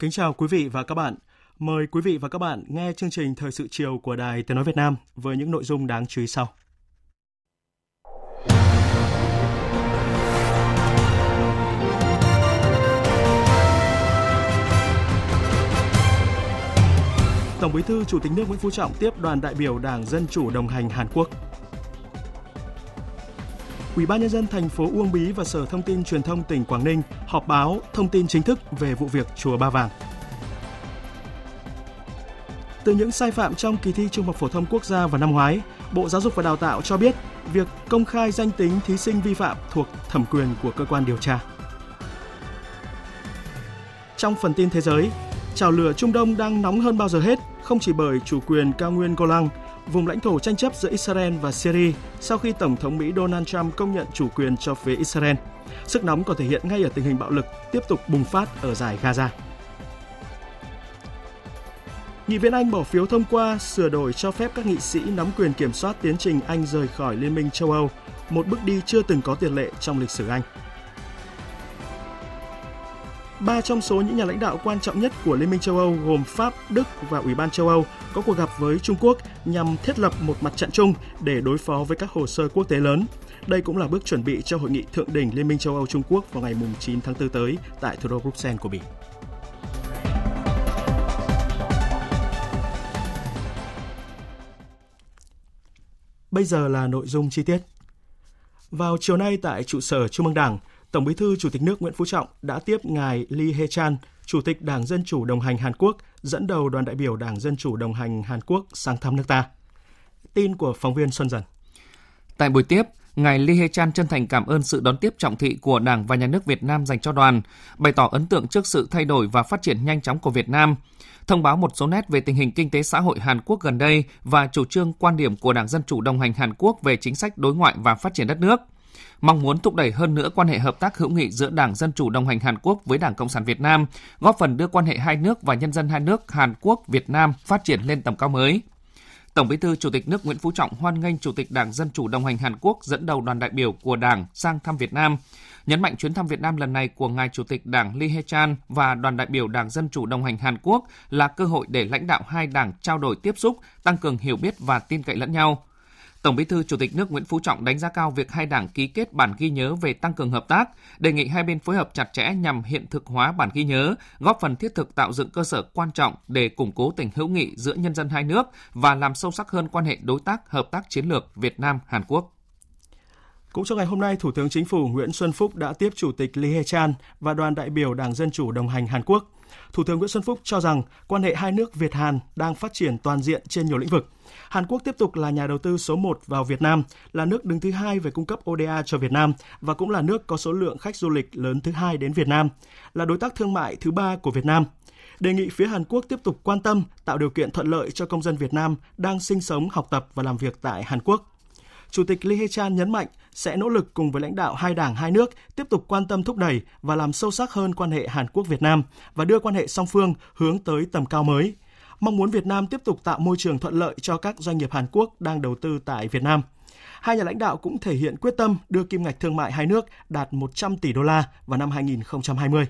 Kính chào quý vị và các bạn. Mời quý vị và các bạn nghe chương trình Thời sự chiều của Đài Tiếng Nói Việt Nam với những nội dung đáng chú ý sau. Tổng Bí thư Chủ tịch nước Nguyễn Phú Trọng tiếp đoàn đại biểu Đảng Dân chủ đồng hành Hàn Quốc. Ủy ban nhân dân thành phố Uông Bí và Sở Thông tin Truyền thông tỉnh Quảng Ninh họp báo thông tin chính thức về vụ việc chùa Ba Vàng. Từ những sai phạm trong kỳ thi Trung học phổ thông quốc gia vào năm ngoái, Bộ Giáo dục và Đào tạo cho biết việc công khai danh tính thí sinh vi phạm thuộc thẩm quyền của cơ quan điều tra. Trong phần tin thế giới, chảo lửa Trung Đông đang nóng hơn bao giờ hết, không chỉ bởi chủ quyền cao nguyên Golan vùng lãnh thổ tranh chấp giữa Israel và Syria sau khi Tổng thống Mỹ Donald Trump công nhận chủ quyền cho phía Israel. Sức nóng còn thể hiện ngay ở tình hình bạo lực tiếp tục bùng phát ở giải Gaza. Nghị viện Anh bỏ phiếu thông qua sửa đổi cho phép các nghị sĩ nắm quyền kiểm soát tiến trình Anh rời khỏi Liên minh châu Âu, một bước đi chưa từng có tiền lệ trong lịch sử Anh. Ba trong số những nhà lãnh đạo quan trọng nhất của Liên minh châu Âu gồm Pháp, Đức và Ủy ban châu Âu có cuộc gặp với Trung Quốc nhằm thiết lập một mặt trận chung để đối phó với các hồ sơ quốc tế lớn. Đây cũng là bước chuẩn bị cho hội nghị thượng đỉnh Liên minh châu Âu Trung Quốc vào ngày 9 tháng 4 tới tại thủ đô Bruxelles của Bỉ. Bây giờ là nội dung chi tiết. Vào chiều nay tại trụ sở Trung ương Đảng, Tổng Bí thư Chủ tịch nước Nguyễn Phú Trọng đã tiếp ngài Lee Hae-chan, Chủ tịch Đảng Dân chủ đồng hành Hàn Quốc, dẫn đầu đoàn đại biểu Đảng Dân chủ đồng hành Hàn Quốc sang thăm nước ta. Tin của phóng viên Xuân Dần. Tại buổi tiếp, Ngài Lee Hae-chan chân thành cảm ơn sự đón tiếp trọng thị của Đảng và Nhà nước Việt Nam dành cho đoàn, bày tỏ ấn tượng trước sự thay đổi và phát triển nhanh chóng của Việt Nam, thông báo một số nét về tình hình kinh tế xã hội Hàn Quốc gần đây và chủ trương quan điểm của Đảng Dân chủ đồng hành Hàn Quốc về chính sách đối ngoại và phát triển đất nước – mong muốn thúc đẩy hơn nữa quan hệ hợp tác hữu nghị giữa Đảng Dân chủ đồng hành Hàn Quốc với Đảng Cộng sản Việt Nam, góp phần đưa quan hệ hai nước và nhân dân hai nước Hàn Quốc Việt Nam phát triển lên tầm cao mới. Tổng Bí thư Chủ tịch nước Nguyễn Phú Trọng hoan nghênh Chủ tịch Đảng Dân chủ đồng hành Hàn Quốc dẫn đầu đoàn đại biểu của Đảng sang thăm Việt Nam, nhấn mạnh chuyến thăm Việt Nam lần này của ngài Chủ tịch Đảng Lee Hae-chan và đoàn đại biểu Đảng Dân chủ đồng hành Hàn Quốc là cơ hội để lãnh đạo hai đảng trao đổi tiếp xúc, tăng cường hiểu biết và tin cậy lẫn nhau. Tổng Bí thư Chủ tịch nước Nguyễn Phú Trọng đánh giá cao việc hai đảng ký kết bản ghi nhớ về tăng cường hợp tác, đề nghị hai bên phối hợp chặt chẽ nhằm hiện thực hóa bản ghi nhớ, góp phần thiết thực tạo dựng cơ sở quan trọng để củng cố tình hữu nghị giữa nhân dân hai nước và làm sâu sắc hơn quan hệ đối tác hợp tác chiến lược Việt Nam Hàn Quốc. Cũng trong ngày hôm nay, Thủ tướng Chính phủ Nguyễn Xuân Phúc đã tiếp Chủ tịch Lee Hae-chan và đoàn đại biểu Đảng Dân chủ đồng hành Hàn Quốc. Thủ tướng Nguyễn Xuân Phúc cho rằng quan hệ hai nước Việt Hàn đang phát triển toàn diện trên nhiều lĩnh vực. Hàn Quốc tiếp tục là nhà đầu tư số 1 vào Việt Nam, là nước đứng thứ hai về cung cấp ODA cho Việt Nam và cũng là nước có số lượng khách du lịch lớn thứ hai đến Việt Nam, là đối tác thương mại thứ ba của Việt Nam. Đề nghị phía Hàn Quốc tiếp tục quan tâm tạo điều kiện thuận lợi cho công dân Việt Nam đang sinh sống, học tập và làm việc tại Hàn Quốc. Chủ tịch Lee Hae-chan nhấn mạnh sẽ nỗ lực cùng với lãnh đạo hai đảng, hai nước tiếp tục quan tâm thúc đẩy và làm sâu sắc hơn quan hệ Hàn Quốc Việt Nam và đưa quan hệ song phương hướng tới tầm cao mới. Mong muốn Việt Nam tiếp tục tạo môi trường thuận lợi cho các doanh nghiệp Hàn Quốc đang đầu tư tại Việt Nam. Hai nhà lãnh đạo cũng thể hiện quyết tâm đưa kim ngạch thương mại hai nước đạt 100 tỷ đô la vào năm 2020.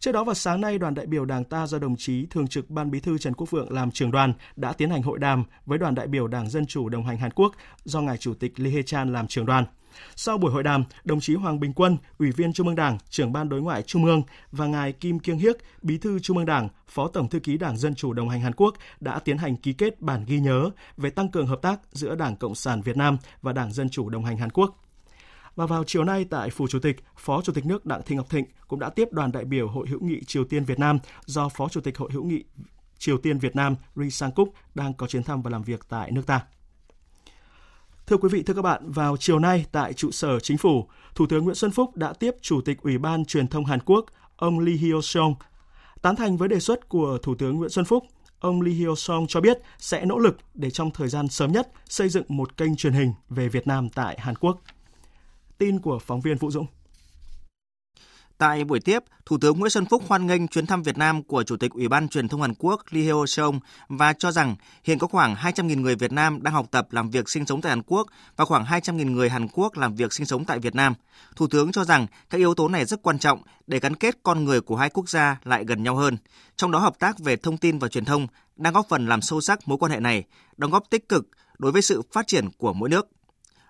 Trước đó vào sáng nay, đoàn đại biểu Đảng ta do đồng chí Thường trực Ban Bí thư Trần Quốc Vượng làm trưởng đoàn đã tiến hành hội đàm với đoàn đại biểu Đảng Dân chủ đồng hành Hàn Quốc do ngài Chủ tịch Lee Hae-chan làm trưởng đoàn. Sau buổi hội đàm, đồng chí Hoàng Bình Quân, Ủy viên Trung ương Đảng, trưởng ban đối ngoại Trung ương và ngài Kim Kiêng Hiếc, Bí thư Trung ương Đảng, Phó Tổng thư ký Đảng Dân chủ đồng hành Hàn Quốc đã tiến hành ký kết bản ghi nhớ về tăng cường hợp tác giữa Đảng Cộng sản Việt Nam và Đảng Dân chủ đồng hành Hàn Quốc. Và vào chiều nay tại Phủ Chủ tịch, Phó Chủ tịch nước Đặng Thị Ngọc Thịnh cũng đã tiếp đoàn đại biểu Hội hữu nghị Triều Tiên Việt Nam do Phó Chủ tịch Hội hữu nghị Triều Tiên Việt Nam Ri Sang Kuk đang có chuyến thăm và làm việc tại nước ta. Thưa quý vị, thưa các bạn, vào chiều nay tại trụ sở chính phủ, Thủ tướng Nguyễn Xuân Phúc đã tiếp Chủ tịch Ủy ban Truyền thông Hàn Quốc, ông Lee Hyo Song. Tán thành với đề xuất của Thủ tướng Nguyễn Xuân Phúc, ông Lee Hyo Song cho biết sẽ nỗ lực để trong thời gian sớm nhất xây dựng một kênh truyền hình về Việt Nam tại Hàn Quốc. Tin của phóng viên Vũ Dũng. Tại buổi tiếp, Thủ tướng Nguyễn Xuân Phúc hoan nghênh chuyến thăm Việt Nam của Chủ tịch Ủy ban Truyền thông Hàn Quốc Lee Hyo Seong và cho rằng hiện có khoảng 200.000 người Việt Nam đang học tập làm việc sinh sống tại Hàn Quốc và khoảng 200.000 người Hàn Quốc làm việc sinh sống tại Việt Nam. Thủ tướng cho rằng các yếu tố này rất quan trọng để gắn kết con người của hai quốc gia lại gần nhau hơn. Trong đó hợp tác về thông tin và truyền thông đang góp phần làm sâu sắc mối quan hệ này, đóng góp tích cực đối với sự phát triển của mỗi nước.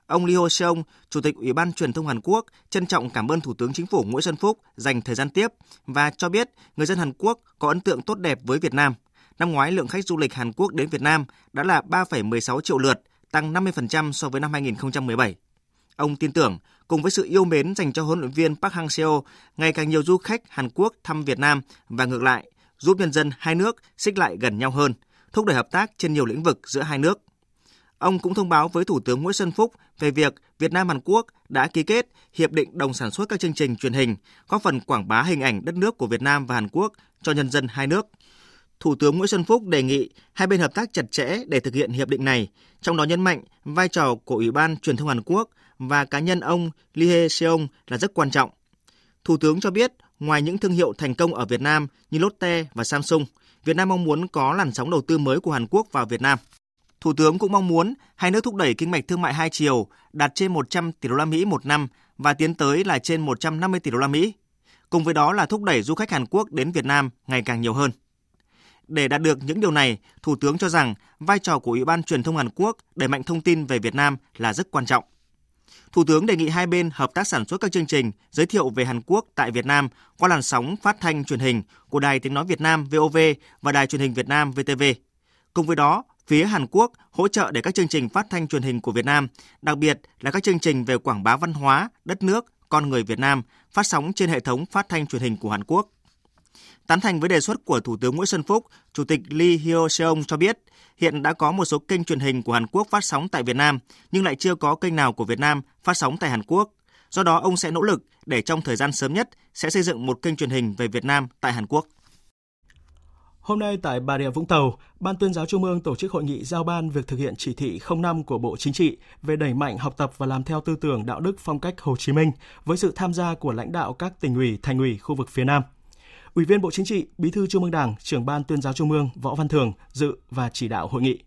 Ông Lee Ho Seong, Chủ tịch Ủy ban Truyền thông Hàn Quốc, trân trọng cảm ơn Thủ tướng Chính phủ Nguyễn Xuân Phúc dành thời gian tiếp và cho biết người dân Hàn Quốc có ấn tượng tốt đẹp với Việt Nam. Năm ngoái, lượng khách du lịch Hàn Quốc đến Việt Nam đã là 3,16 triệu lượt, tăng 50% so với năm 2017. Ông tin tưởng, cùng với sự yêu mến dành cho huấn luyện viên Park Hang-seo, ngày càng nhiều du khách Hàn Quốc thăm Việt Nam và ngược lại, giúp nhân dân hai nước xích lại gần nhau hơn, thúc đẩy hợp tác trên nhiều lĩnh vực giữa hai nước. Ông cũng thông báo với Thủ tướng Nguyễn Xuân Phúc về việc Việt Nam Hàn Quốc đã ký kết hiệp định đồng sản xuất các chương trình truyền hình, góp phần quảng bá hình ảnh đất nước của Việt Nam và Hàn Quốc cho nhân dân hai nước. Thủ tướng Nguyễn Xuân Phúc đề nghị hai bên hợp tác chặt chẽ để thực hiện hiệp định này, trong đó nhấn mạnh vai trò của Ủy ban Truyền thông Hàn Quốc và cá nhân ông Lee Hae-seong là rất quan trọng. Thủ tướng cho biết, ngoài những thương hiệu thành công ở Việt Nam như Lotte và Samsung, Việt Nam mong muốn có làn sóng đầu tư mới của Hàn Quốc vào Việt Nam. Thủ tướng cũng mong muốn hai nước thúc đẩy kinh mạch thương mại hai chiều đạt trên 100 tỷ đô la Mỹ một năm và tiến tới là trên 150 tỷ đô la Mỹ. Cùng với đó là thúc đẩy du khách Hàn Quốc đến Việt Nam ngày càng nhiều hơn. Để đạt được những điều này, Thủ tướng cho rằng vai trò của Ủy ban Truyền thông Hàn Quốc đẩy mạnh thông tin về Việt Nam là rất quan trọng. Thủ tướng đề nghị hai bên hợp tác sản xuất các chương trình giới thiệu về Hàn Quốc tại Việt Nam qua làn sóng phát thanh truyền hình của Đài Tiếng Nói Việt Nam VOV và Đài Truyền hình Việt Nam VTV. Cùng với đó, phía Hàn Quốc hỗ trợ để các chương trình phát thanh truyền hình của Việt Nam, đặc biệt là các chương trình về quảng bá văn hóa, đất nước, con người Việt Nam phát sóng trên hệ thống phát thanh truyền hình của Hàn Quốc. Tán thành với đề xuất của Thủ tướng Nguyễn Xuân Phúc, Chủ tịch Lee Hyo Seong cho biết hiện đã có một số kênh truyền hình của Hàn Quốc phát sóng tại Việt Nam, nhưng lại chưa có kênh nào của Việt Nam phát sóng tại Hàn Quốc. Do đó, ông sẽ nỗ lực để trong thời gian sớm nhất sẽ xây dựng một kênh truyền hình về Việt Nam tại Hàn Quốc. Hôm nay tại Bà Rịa Vũng Tàu, Ban tuyên giáo Trung ương tổ chức hội nghị giao ban việc thực hiện chỉ thị 05 của Bộ Chính trị về đẩy mạnh học tập và làm theo tư tưởng đạo đức phong cách Hồ Chí Minh với sự tham gia của lãnh đạo các tỉnh ủy, thành ủy khu vực phía Nam. Ủy viên Bộ Chính trị, Bí thư Trung ương Đảng, trưởng Ban tuyên giáo Trung ương Võ Văn Thường dự và chỉ đạo hội nghị.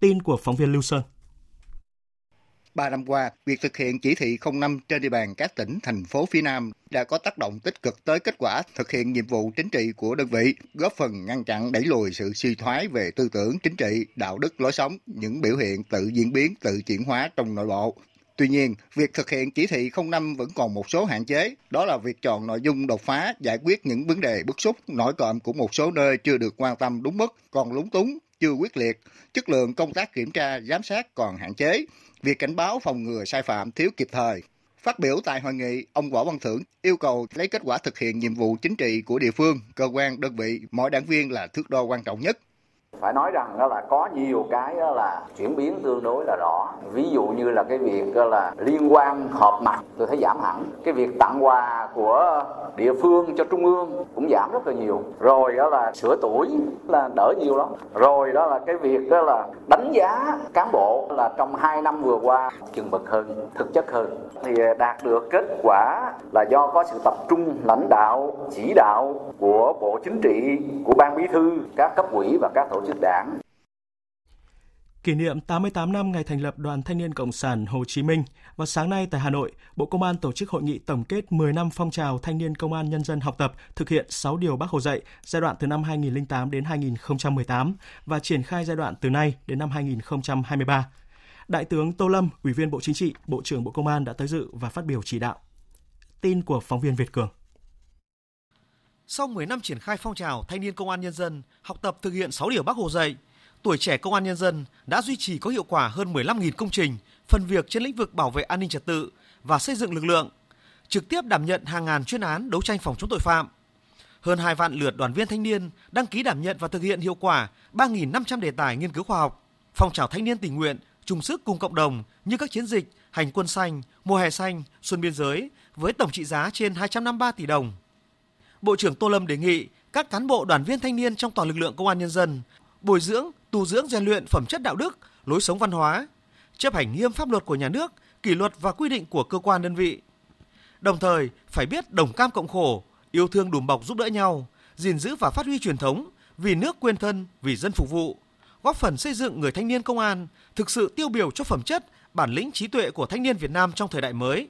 Tin của phóng viên Lưu Sơn. Ba năm qua, việc thực hiện chỉ thị 05 trên địa bàn các tỉnh, thành phố phía Nam đã có tác động tích cực tới kết quả thực hiện nhiệm vụ chính trị của đơn vị, góp phần ngăn chặn đẩy lùi sự suy thoái về tư tưởng chính trị, đạo đức lối sống, những biểu hiện tự diễn biến, tự chuyển hóa trong nội bộ. Tuy nhiên, việc thực hiện chỉ thị 05 vẫn còn một số hạn chế, đó là việc chọn nội dung đột phá, giải quyết những vấn đề bức xúc, nổi cộm của một số nơi chưa được quan tâm đúng mức, còn lúng túng, chưa quyết liệt, chất lượng công tác kiểm tra, giám sát còn hạn chế, việc cảnh báo phòng ngừa sai phạm thiếu kịp thời. Phát biểu tại hội nghị, ông Võ Văn Thưởng yêu cầu lấy kết quả thực hiện nhiệm vụ chính trị của địa phương, cơ quan, đơn vị, mỗi đảng viên là thước đo quan trọng nhất phải nói rằng đó là có nhiều cái đó là chuyển biến tương đối là rõ. Ví dụ như là cái việc đó là liên quan họp mặt, tôi thấy giảm hẳn. Cái việc tặng quà của địa phương cho trung ương cũng giảm rất là nhiều. Rồi đó là sửa tuổi là đỡ nhiều lắm. Rồi đó là cái việc đó là đánh giá cán bộ là trong 2 năm vừa qua chừng mực hơn, thực chất hơn. Thì đạt được kết quả là do có sự tập trung lãnh đạo, chỉ đạo của bộ chính trị, của ban bí thư, các cấp ủy và các tổ chức đảng Kỷ niệm 88 năm ngày thành lập Đoàn Thanh niên Cộng sản Hồ Chí Minh, vào sáng nay tại Hà Nội, Bộ Công an tổ chức hội nghị tổng kết 10 năm phong trào thanh niên công an nhân dân học tập thực hiện 6 điều Bác Hồ dạy giai đoạn từ năm 2008 đến 2018 và triển khai giai đoạn từ nay đến năm 2023. Đại tướng Tô Lâm, Ủy viên Bộ Chính trị, Bộ trưởng Bộ Công an đã tới dự và phát biểu chỉ đạo. Tin của phóng viên Việt Cường. Sau 10 năm triển khai phong trào thanh niên công an nhân dân học tập thực hiện 6 điều Bác Hồ dạy, tuổi trẻ công an nhân dân đã duy trì có hiệu quả hơn 15.000 công trình, phần việc trên lĩnh vực bảo vệ an ninh trật tự, và xây dựng lực lượng, trực tiếp đảm nhận hàng ngàn chuyên án đấu tranh phòng chống tội phạm. Hơn 2 vạn lượt đoàn viên thanh niên đăng ký đảm nhận và thực hiện hiệu quả 3.500 đề tài nghiên cứu khoa học, phong trào thanh niên tình nguyện chung sức cùng cộng đồng như các chiến dịch hành quân xanh, mùa hè xanh, xuân biên giới với tổng trị giá trên 253 tỷ đồng. Bộ trưởng Tô Lâm đề nghị các cán bộ đoàn viên thanh niên trong toàn lực lượng công an nhân dân bồi dưỡng, tu dưỡng rèn luyện phẩm chất đạo đức, lối sống văn hóa, chấp hành nghiêm pháp luật của nhà nước, kỷ luật và quy định của cơ quan đơn vị. Đồng thời, phải biết đồng cam cộng khổ, yêu thương đùm bọc giúp đỡ nhau, gìn giữ và phát huy truyền thống vì nước quên thân, vì dân phục vụ, góp phần xây dựng người thanh niên công an thực sự tiêu biểu cho phẩm chất, bản lĩnh trí tuệ của thanh niên Việt Nam trong thời đại mới,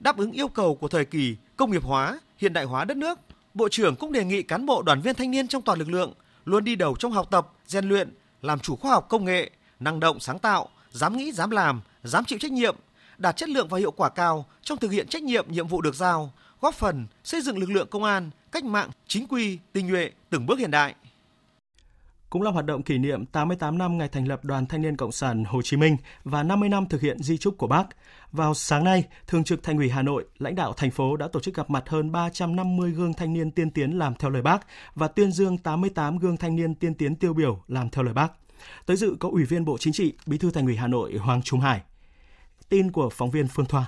đáp ứng yêu cầu của thời kỳ công nghiệp hóa, hiện đại hóa đất nước. Bộ trưởng cũng đề nghị cán bộ đoàn viên thanh niên trong toàn lực lượng luôn đi đầu trong học tập, rèn luyện, làm chủ khoa học công nghệ, năng động sáng tạo, dám nghĩ dám làm, dám chịu trách nhiệm, đạt chất lượng và hiệu quả cao trong thực hiện trách nhiệm nhiệm vụ được giao, góp phần xây dựng lực lượng công an cách mạng chính quy, tinh nhuệ, từng bước hiện đại cũng là hoạt động kỷ niệm 88 năm ngày thành lập Đoàn Thanh niên Cộng sản Hồ Chí Minh và 50 năm thực hiện di trúc của Bác. Vào sáng nay, Thường trực Thành ủy Hà Nội, lãnh đạo thành phố đã tổ chức gặp mặt hơn 350 gương thanh niên tiên tiến làm theo lời Bác và tuyên dương 88 gương thanh niên tiên tiến tiêu biểu làm theo lời Bác. Tới dự có Ủy viên Bộ Chính trị, Bí thư Thành ủy Hà Nội Hoàng Trung Hải. Tin của phóng viên Phương Thoa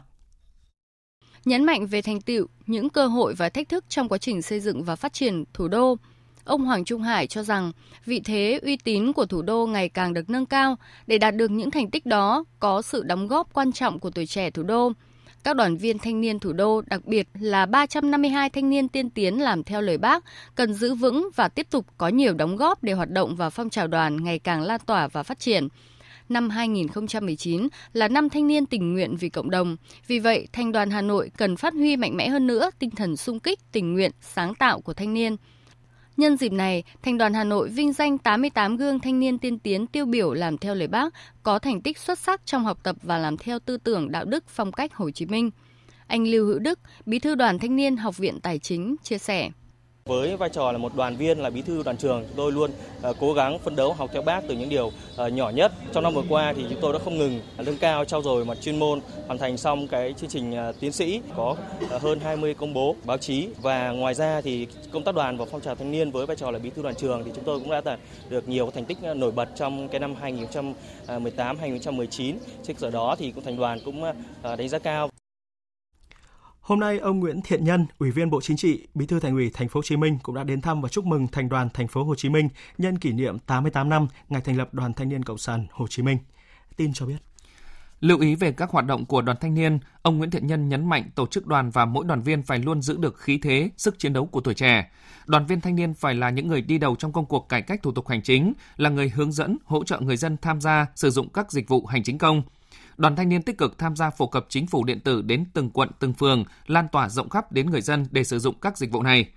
nhấn mạnh về thành tựu, những cơ hội và thách thức trong quá trình xây dựng và phát triển thủ đô, Ông Hoàng Trung Hải cho rằng vị thế uy tín của thủ đô ngày càng được nâng cao để đạt được những thành tích đó có sự đóng góp quan trọng của tuổi trẻ thủ đô. Các đoàn viên thanh niên thủ đô, đặc biệt là 352 thanh niên tiên tiến làm theo lời bác, cần giữ vững và tiếp tục có nhiều đóng góp để hoạt động và phong trào đoàn ngày càng lan tỏa và phát triển năm 2019 là năm thanh niên tình nguyện vì cộng đồng. Vì vậy, Thanh đoàn Hà Nội cần phát huy mạnh mẽ hơn nữa tinh thần sung kích, tình nguyện, sáng tạo của thanh niên. Nhân dịp này, Thành đoàn Hà Nội vinh danh 88 gương thanh niên tiên tiến tiêu biểu làm theo lời bác, có thành tích xuất sắc trong học tập và làm theo tư tưởng đạo đức phong cách Hồ Chí Minh. Anh Lưu Hữu Đức, Bí thư đoàn thanh niên Học viện Tài chính, chia sẻ. Với vai trò là một đoàn viên là bí thư đoàn trường, chúng tôi luôn ờ, cố gắng phấn đấu học theo bác từ những điều ờ, nhỏ nhất. Trong năm vừa qua thì chúng tôi đã không ngừng nâng cao trao dồi mặt chuyên môn, hoàn thành xong cái chương trình ờ, tiến sĩ có hơn 20 công bố báo chí và ngoài ra thì công tác đoàn và phong trào thanh niên với vai trò là bí thư đoàn trường thì chúng tôi cũng đã đạt được nhiều thành tích nổi bật trong cái năm 2018 2019. Trên cơ sở đó thì thành đoàn cũng đánh giá cao Hôm nay, ông Nguyễn Thiện Nhân, Ủy viên Bộ Chính trị, Bí thư Thành ủy Thành phố Hồ Chí Minh cũng đã đến thăm và chúc mừng Thành đoàn Thành phố Hồ Chí Minh nhân kỷ niệm 88 năm ngày thành lập Đoàn Thanh niên Cộng sản Hồ Chí Minh. Tin cho biết. Lưu ý về các hoạt động của đoàn thanh niên, ông Nguyễn Thiện Nhân nhấn mạnh tổ chức đoàn và mỗi đoàn viên phải luôn giữ được khí thế, sức chiến đấu của tuổi trẻ. Đoàn viên thanh niên phải là những người đi đầu trong công cuộc cải cách thủ tục hành chính, là người hướng dẫn, hỗ trợ người dân tham gia sử dụng các dịch vụ hành chính công, Đoàn thanh niên tích cực tham gia phổ cập chính phủ điện tử đến từng quận, từng phường, lan tỏa rộng khắp đến người dân để sử dụng các dịch vụ này.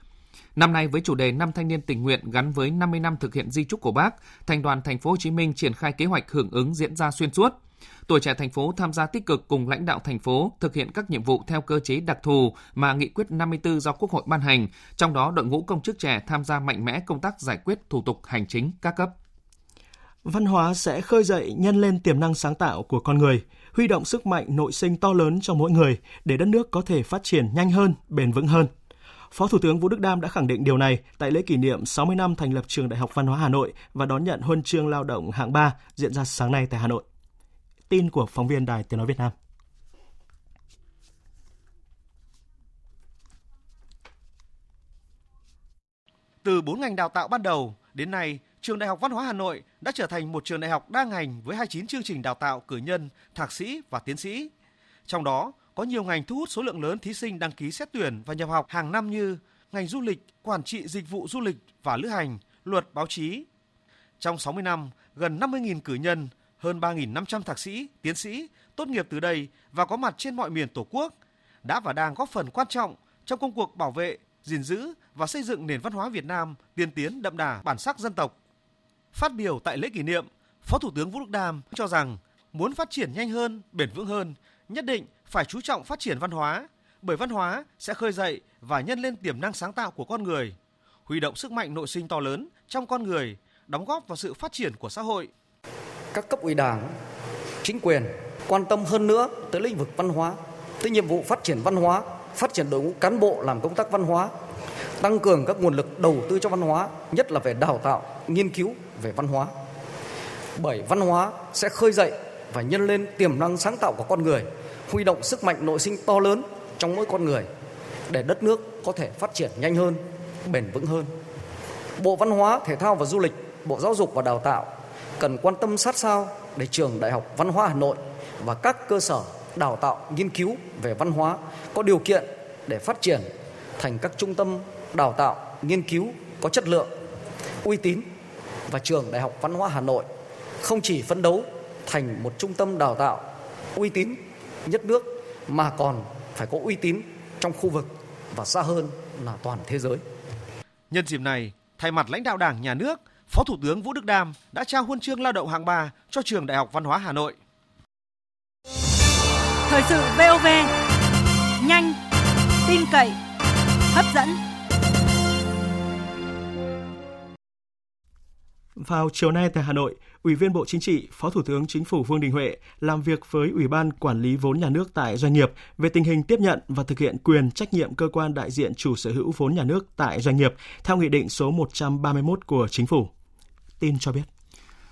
Năm nay với chủ đề năm thanh niên tình nguyện gắn với 50 năm thực hiện di trúc của Bác, Thành đoàn Thành phố Hồ Chí Minh triển khai kế hoạch hưởng ứng diễn ra xuyên suốt. Tuổi trẻ thành phố tham gia tích cực cùng lãnh đạo thành phố thực hiện các nhiệm vụ theo cơ chế đặc thù mà nghị quyết 54 do Quốc hội ban hành, trong đó đội ngũ công chức trẻ tham gia mạnh mẽ công tác giải quyết thủ tục hành chính các cấp. Văn hóa sẽ khơi dậy nhân lên tiềm năng sáng tạo của con người, huy động sức mạnh nội sinh to lớn cho mỗi người để đất nước có thể phát triển nhanh hơn, bền vững hơn. Phó Thủ tướng Vũ Đức Đam đã khẳng định điều này tại lễ kỷ niệm 60 năm thành lập Trường Đại học Văn hóa Hà Nội và đón nhận huân chương lao động hạng 3 diễn ra sáng nay tại Hà Nội. Tin của phóng viên Đài Tiếng Nói Việt Nam. Từ 4 ngành đào tạo ban đầu, đến nay Trường Đại học Văn hóa Hà Nội đã trở thành một trường đại học đa ngành với 29 chương trình đào tạo cử nhân, thạc sĩ và tiến sĩ. Trong đó có nhiều ngành thu hút số lượng lớn thí sinh đăng ký xét tuyển và nhập học hàng năm như ngành du lịch, quản trị dịch vụ du lịch và lữ hành, luật báo chí. Trong 60 năm, gần 50.000 cử nhân, hơn 3.500 thạc sĩ, tiến sĩ tốt nghiệp từ đây và có mặt trên mọi miền Tổ quốc đã và đang góp phần quan trọng trong công cuộc bảo vệ, gìn giữ và xây dựng nền văn hóa Việt Nam tiên tiến đậm đà bản sắc dân tộc. Phát biểu tại lễ kỷ niệm, Phó Thủ tướng Vũ Đức Đam cho rằng muốn phát triển nhanh hơn, bền vững hơn, nhất định phải chú trọng phát triển văn hóa, bởi văn hóa sẽ khơi dậy và nhân lên tiềm năng sáng tạo của con người, huy động sức mạnh nội sinh to lớn trong con người, đóng góp vào sự phát triển của xã hội. Các cấp ủy đảng, chính quyền quan tâm hơn nữa tới lĩnh vực văn hóa, tới nhiệm vụ phát triển văn hóa, phát triển đội ngũ cán bộ làm công tác văn hóa, tăng cường các nguồn lực đầu tư cho văn hóa, nhất là về đào tạo, nghiên cứu về văn hóa. Bởi văn hóa sẽ khơi dậy và nhân lên tiềm năng sáng tạo của con người, huy động sức mạnh nội sinh to lớn trong mỗi con người để đất nước có thể phát triển nhanh hơn, bền vững hơn. Bộ Văn hóa, Thể thao và Du lịch, Bộ Giáo dục và Đào tạo cần quan tâm sát sao để trường Đại học Văn hóa Hà Nội và các cơ sở đào tạo nghiên cứu về văn hóa có điều kiện để phát triển thành các trung tâm đào tạo nghiên cứu có chất lượng, uy tín và trường Đại học Văn hóa Hà Nội không chỉ phấn đấu thành một trung tâm đào tạo uy tín nhất nước mà còn phải có uy tín trong khu vực và xa hơn là toàn thế giới. Nhân dịp này, thay mặt lãnh đạo Đảng, Nhà nước, Phó Thủ tướng Vũ Đức Đam đã trao huân chương lao động hạng 3 cho trường Đại học Văn hóa Hà Nội. Thời sự VOV, nhanh, tin cậy, hấp dẫn. Vào chiều nay tại Hà Nội, Ủy viên Bộ Chính trị, Phó Thủ tướng Chính phủ Vương Đình Huệ làm việc với Ủy ban Quản lý vốn nhà nước tại doanh nghiệp về tình hình tiếp nhận và thực hiện quyền trách nhiệm cơ quan đại diện chủ sở hữu vốn nhà nước tại doanh nghiệp theo Nghị định số 131 của Chính phủ. Tin cho biết.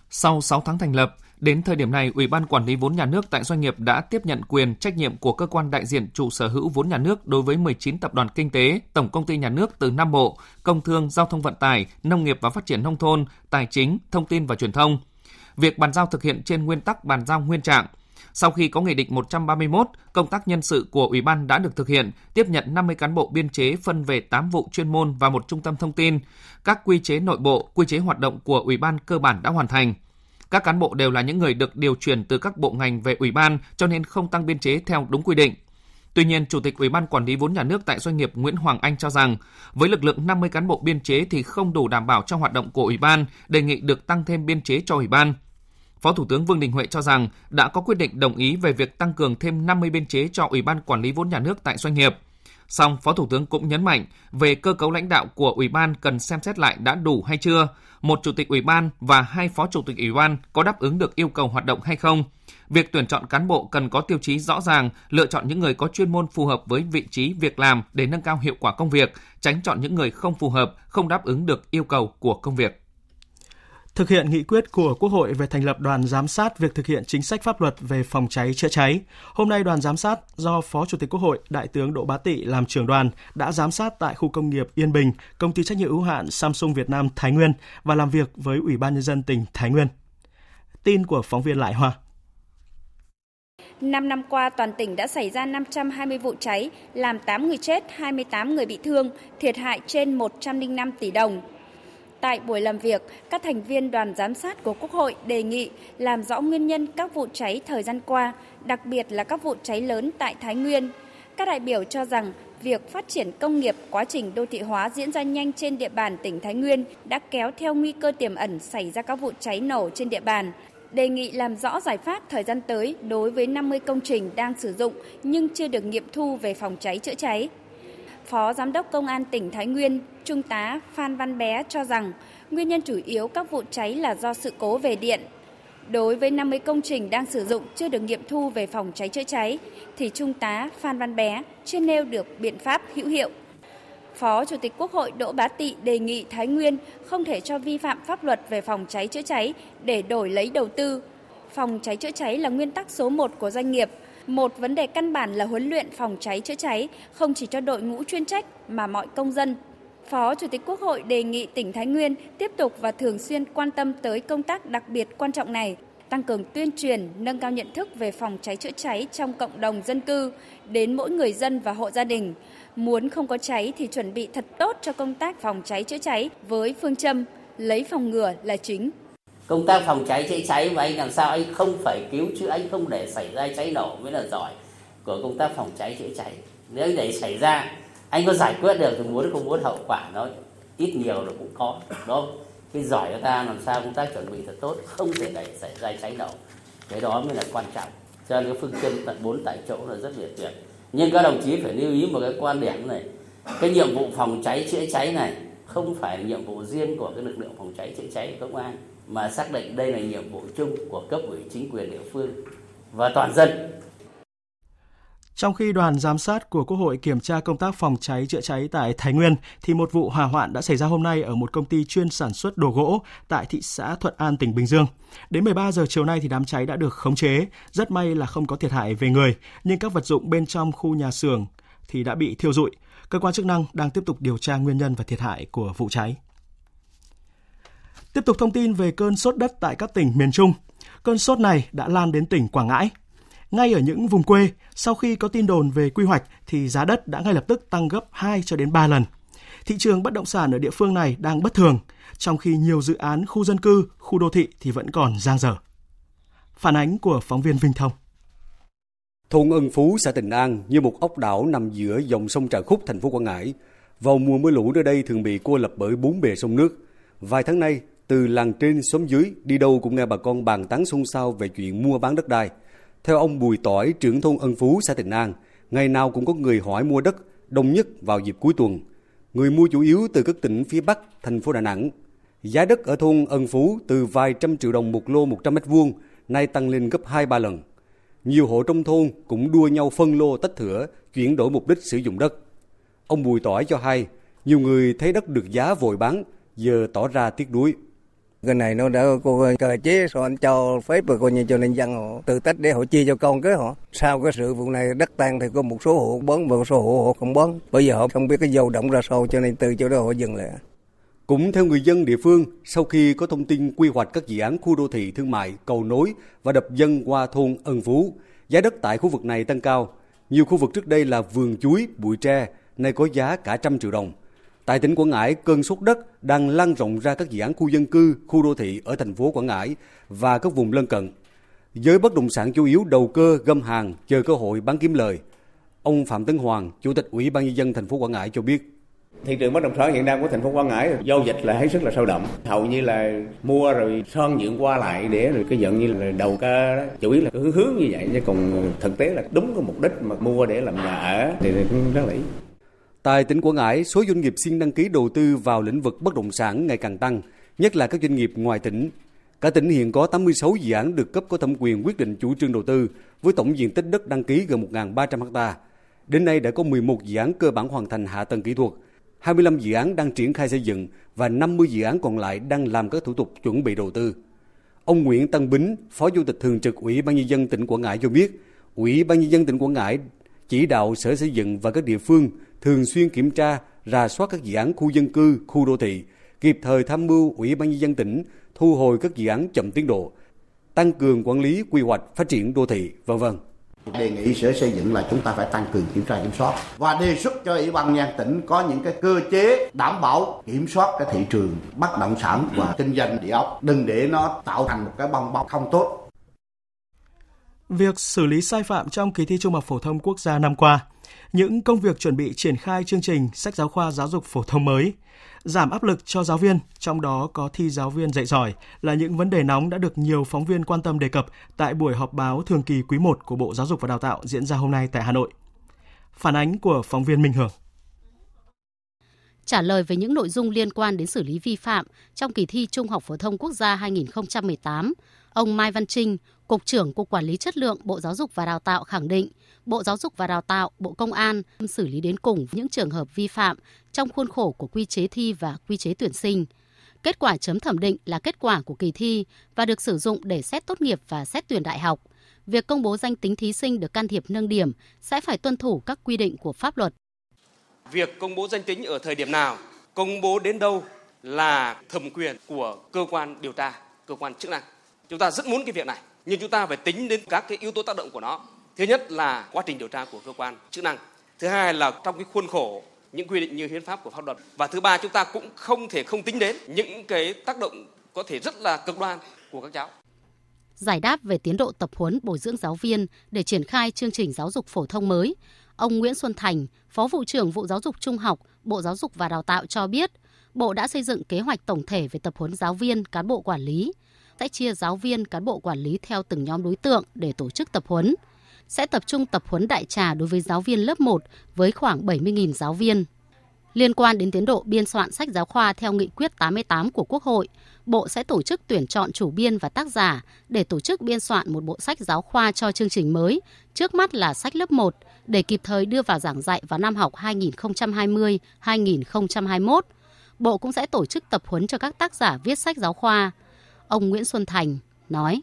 Sau 6 tháng thành lập, Đến thời điểm này, Ủy ban Quản lý vốn nhà nước tại doanh nghiệp đã tiếp nhận quyền trách nhiệm của cơ quan đại diện chủ sở hữu vốn nhà nước đối với 19 tập đoàn kinh tế, tổng công ty nhà nước từ Nam bộ, công thương, giao thông vận tải, nông nghiệp và phát triển nông thôn, tài chính, thông tin và truyền thông. Việc bàn giao thực hiện trên nguyên tắc bàn giao nguyên trạng. Sau khi có Nghị định 131, công tác nhân sự của Ủy ban đã được thực hiện, tiếp nhận 50 cán bộ biên chế phân về 8 vụ chuyên môn và một trung tâm thông tin. Các quy chế nội bộ, quy chế hoạt động của Ủy ban cơ bản đã hoàn thành. Các cán bộ đều là những người được điều chuyển từ các bộ ngành về ủy ban cho nên không tăng biên chế theo đúng quy định. Tuy nhiên, Chủ tịch Ủy ban Quản lý vốn nhà nước tại doanh nghiệp Nguyễn Hoàng Anh cho rằng, với lực lượng 50 cán bộ biên chế thì không đủ đảm bảo cho hoạt động của Ủy ban, đề nghị được tăng thêm biên chế cho Ủy ban. Phó Thủ tướng Vương Đình Huệ cho rằng đã có quyết định đồng ý về việc tăng cường thêm 50 biên chế cho Ủy ban Quản lý vốn nhà nước tại doanh nghiệp. Song Phó Thủ tướng cũng nhấn mạnh về cơ cấu lãnh đạo của Ủy ban cần xem xét lại đã đủ hay chưa, một chủ tịch Ủy ban và hai phó chủ tịch Ủy ban có đáp ứng được yêu cầu hoạt động hay không. Việc tuyển chọn cán bộ cần có tiêu chí rõ ràng, lựa chọn những người có chuyên môn phù hợp với vị trí việc làm để nâng cao hiệu quả công việc, tránh chọn những người không phù hợp, không đáp ứng được yêu cầu của công việc. Thực hiện nghị quyết của Quốc hội về thành lập đoàn giám sát việc thực hiện chính sách pháp luật về phòng cháy chữa cháy. Hôm nay đoàn giám sát do Phó Chủ tịch Quốc hội Đại tướng Đỗ Bá Tị làm trưởng đoàn đã giám sát tại khu công nghiệp Yên Bình, công ty trách nhiệm hữu hạn Samsung Việt Nam Thái Nguyên và làm việc với Ủy ban nhân dân tỉnh Thái Nguyên. Tin của phóng viên Lại Hoa. 5 năm qua, toàn tỉnh đã xảy ra 520 vụ cháy, làm 8 người chết, 28 người bị thương, thiệt hại trên 105 tỷ đồng. Tại buổi làm việc, các thành viên đoàn giám sát của Quốc hội đề nghị làm rõ nguyên nhân các vụ cháy thời gian qua, đặc biệt là các vụ cháy lớn tại Thái Nguyên. Các đại biểu cho rằng việc phát triển công nghiệp, quá trình đô thị hóa diễn ra nhanh trên địa bàn tỉnh Thái Nguyên đã kéo theo nguy cơ tiềm ẩn xảy ra các vụ cháy nổ trên địa bàn. Đề nghị làm rõ giải pháp thời gian tới đối với 50 công trình đang sử dụng nhưng chưa được nghiệm thu về phòng cháy chữa cháy. Phó Giám đốc Công an tỉnh Thái Nguyên, Trung tá Phan Văn Bé cho rằng nguyên nhân chủ yếu các vụ cháy là do sự cố về điện. Đối với 50 công trình đang sử dụng chưa được nghiệm thu về phòng cháy chữa cháy, thì Trung tá Phan Văn Bé chưa nêu được biện pháp hữu hiệu. Phó Chủ tịch Quốc hội Đỗ Bá Tị đề nghị Thái Nguyên không thể cho vi phạm pháp luật về phòng cháy chữa cháy để đổi lấy đầu tư. Phòng cháy chữa cháy là nguyên tắc số 1 của doanh nghiệp – một vấn đề căn bản là huấn luyện phòng cháy chữa cháy không chỉ cho đội ngũ chuyên trách mà mọi công dân. Phó Chủ tịch Quốc hội đề nghị tỉnh Thái Nguyên tiếp tục và thường xuyên quan tâm tới công tác đặc biệt quan trọng này, tăng cường tuyên truyền, nâng cao nhận thức về phòng cháy chữa cháy trong cộng đồng dân cư đến mỗi người dân và hộ gia đình. Muốn không có cháy thì chuẩn bị thật tốt cho công tác phòng cháy chữa cháy với phương châm lấy phòng ngừa là chính công tác phòng cháy chữa cháy và anh làm sao anh không phải cứu chứ anh không để xảy ra cháy nổ mới là giỏi của công tác phòng cháy chữa cháy. Nếu anh để xảy ra, anh có giải quyết được thì muốn không muốn hậu quả nó ít nhiều là cũng có, đúng không? Cái giỏi của ta làm sao công tác chuẩn bị thật tốt, không thể để xảy ra cháy nổ. Cái đó mới là quan trọng. Cho nên cái phương châm tận bốn tại chỗ là rất tuyệt tuyệt. Nhưng các đồng chí phải lưu ý một cái quan điểm này. Cái nhiệm vụ phòng cháy chữa cháy này không phải là nhiệm vụ riêng của cái lực lượng phòng cháy chữa cháy công an mà xác định đây là nhiệm vụ chung của cấp ủy chính quyền địa phương và toàn dân. Trong khi đoàn giám sát của Quốc hội kiểm tra công tác phòng cháy chữa cháy tại Thái Nguyên, thì một vụ hỏa hoạn đã xảy ra hôm nay ở một công ty chuyên sản xuất đồ gỗ tại thị xã Thuận An, tỉnh Bình Dương. Đến 13 giờ chiều nay thì đám cháy đã được khống chế. Rất may là không có thiệt hại về người, nhưng các vật dụng bên trong khu nhà xưởng thì đã bị thiêu rụi. Cơ quan chức năng đang tiếp tục điều tra nguyên nhân và thiệt hại của vụ cháy. Tiếp tục thông tin về cơn sốt đất tại các tỉnh miền Trung. Cơn sốt này đã lan đến tỉnh Quảng Ngãi. Ngay ở những vùng quê, sau khi có tin đồn về quy hoạch thì giá đất đã ngay lập tức tăng gấp 2 cho đến 3 lần. Thị trường bất động sản ở địa phương này đang bất thường, trong khi nhiều dự án khu dân cư, khu đô thị thì vẫn còn giang dở. Phản ánh của phóng viên Vinh Thông. Thôn Ân Phú, xã Tình An như một ốc đảo nằm giữa dòng sông Trà Khúc, thành phố Quảng Ngãi. Vào mùa mưa lũ nơi đây thường bị cô lập bởi bốn bề sông nước. Vài tháng nay, từ làng trên xóm dưới, đi đâu cũng nghe bà con bàn tán xôn xao về chuyện mua bán đất đai. Theo ông Bùi Tỏi, trưởng thôn Ân Phú, xã Tịnh An, ngày nào cũng có người hỏi mua đất, đông nhất vào dịp cuối tuần. Người mua chủ yếu từ các tỉnh phía Bắc, thành phố Đà Nẵng. Giá đất ở thôn Ân Phú từ vài trăm triệu đồng một lô 100 mét vuông, nay tăng lên gấp 2-3 lần. Nhiều hộ trong thôn cũng đua nhau phân lô tách thửa, chuyển đổi mục đích sử dụng đất. Ông Bùi Tỏi cho hay, nhiều người thấy đất được giá vội bán, giờ tỏ ra tiếc nuối. Cái này nó đã cô cơ chế rồi anh cho phép rồi coi như cho nhân dân họ tự tách để họ chia cho con cái họ. Sau cái sự vụ này đất tan thì có một số hộ bón và một số hộ họ không bón. Bây giờ họ không biết cái dầu động ra sao cho nên từ chỗ đó họ dừng lại. Cũng theo người dân địa phương, sau khi có thông tin quy hoạch các dự án khu đô thị thương mại, cầu nối và đập dân qua thôn Ân Phú, giá đất tại khu vực này tăng cao. Nhiều khu vực trước đây là vườn chuối, bụi tre, nay có giá cả trăm triệu đồng. Tại tỉnh Quảng Ngãi, cơn sốt đất đang lan rộng ra các dự án khu dân cư, khu đô thị ở thành phố Quảng Ngãi và các vùng lân cận. Giới bất động sản chủ yếu đầu cơ găm hàng chờ cơ hội bán kiếm lời. Ông Phạm Tấn Hoàng, Chủ tịch Ủy ban nhân dân thành phố Quảng Ngãi cho biết thị trường bất động sản hiện nay của thành phố Quảng Ngãi giao dịch là hết sức là sôi động hầu như là mua rồi sơn nhượng qua lại để rồi cái dạng như là đầu cơ đó chủ yếu là hướng hướng như vậy chứ còn thực tế là đúng cái mục đích mà mua để làm nhà ở thì cũng rất là ít Tại tỉnh Quảng Ngãi, số doanh nghiệp xin đăng ký đầu tư vào lĩnh vực bất động sản ngày càng tăng, nhất là các doanh nghiệp ngoài tỉnh. Cả tỉnh hiện có 86 dự án được cấp có thẩm quyền quyết định chủ trương đầu tư với tổng diện tích đất đăng ký gần 1.300 ha. Đến nay đã có 11 dự án cơ bản hoàn thành hạ tầng kỹ thuật, 25 dự án đang triển khai xây dựng và 50 dự án còn lại đang làm các thủ tục chuẩn bị đầu tư. Ông Nguyễn Tân Bính, Phó Chủ tịch Thường trực Ủy ban Nhân dân tỉnh Quảng Ngãi cho biết, Ủy ban Nhân dân tỉnh Quảng Ngãi chỉ đạo Sở Xây dựng và các địa phương thường xuyên kiểm tra, rà soát các dự án khu dân cư, khu đô thị, kịp thời tham mưu Ủy ban nhân dân tỉnh thu hồi các dự án chậm tiến độ, tăng cường quản lý quy hoạch phát triển đô thị, vân vân. Đề nghị Sở Xây dựng là chúng ta phải tăng cường kiểm tra kiểm soát và đề xuất cho Ủy ban nhân tỉnh có những cái cơ chế đảm bảo kiểm soát cái thị trường bất động sản và kinh doanh địa ốc, đừng để nó tạo thành một cái bong bóng không tốt. Việc xử lý sai phạm trong kỳ thi Trung học phổ thông quốc gia năm qua những công việc chuẩn bị triển khai chương trình sách giáo khoa giáo dục phổ thông mới, giảm áp lực cho giáo viên, trong đó có thi giáo viên dạy giỏi là những vấn đề nóng đã được nhiều phóng viên quan tâm đề cập tại buổi họp báo thường kỳ quý 1 của Bộ Giáo dục và Đào tạo diễn ra hôm nay tại Hà Nội. Phản ánh của phóng viên Minh Hưởng. Trả lời về những nội dung liên quan đến xử lý vi phạm trong kỳ thi Trung học phổ thông quốc gia 2018, ông Mai Văn Trinh, Cục trưởng Cục Quản lý Chất lượng Bộ Giáo dục và Đào tạo khẳng định Bộ Giáo dục và Đào tạo, Bộ Công an xử lý đến cùng những trường hợp vi phạm trong khuôn khổ của quy chế thi và quy chế tuyển sinh. Kết quả chấm thẩm định là kết quả của kỳ thi và được sử dụng để xét tốt nghiệp và xét tuyển đại học. Việc công bố danh tính thí sinh được can thiệp nâng điểm sẽ phải tuân thủ các quy định của pháp luật. Việc công bố danh tính ở thời điểm nào, công bố đến đâu là thẩm quyền của cơ quan điều tra, cơ quan chức năng. Chúng ta rất muốn cái việc này, nhưng chúng ta phải tính đến các cái yếu tố tác động của nó. Thứ nhất là quá trình điều tra của cơ quan chức năng. Thứ hai là trong cái khuôn khổ những quy định như hiến pháp của pháp luật. Và thứ ba chúng ta cũng không thể không tính đến những cái tác động có thể rất là cực đoan của các cháu. Giải đáp về tiến độ tập huấn bồi dưỡng giáo viên để triển khai chương trình giáo dục phổ thông mới ông Nguyễn Xuân Thành phó vụ trưởng vụ giáo dục trung học Bộ Giáo dục và Đào tạo cho biết Bộ đã xây dựng kế hoạch tổng thể về tập huấn giáo viên, cán bộ quản lý, sẽ chia giáo viên, cán bộ quản lý theo từng nhóm đối tượng để tổ chức tập huấn sẽ tập trung tập huấn đại trà đối với giáo viên lớp 1 với khoảng 70.000 giáo viên. Liên quan đến tiến độ biên soạn sách giáo khoa theo nghị quyết 88 của Quốc hội, Bộ sẽ tổ chức tuyển chọn chủ biên và tác giả để tổ chức biên soạn một bộ sách giáo khoa cho chương trình mới, trước mắt là sách lớp 1, để kịp thời đưa vào giảng dạy vào năm học 2020-2021. Bộ cũng sẽ tổ chức tập huấn cho các tác giả viết sách giáo khoa. Ông Nguyễn Xuân Thành nói.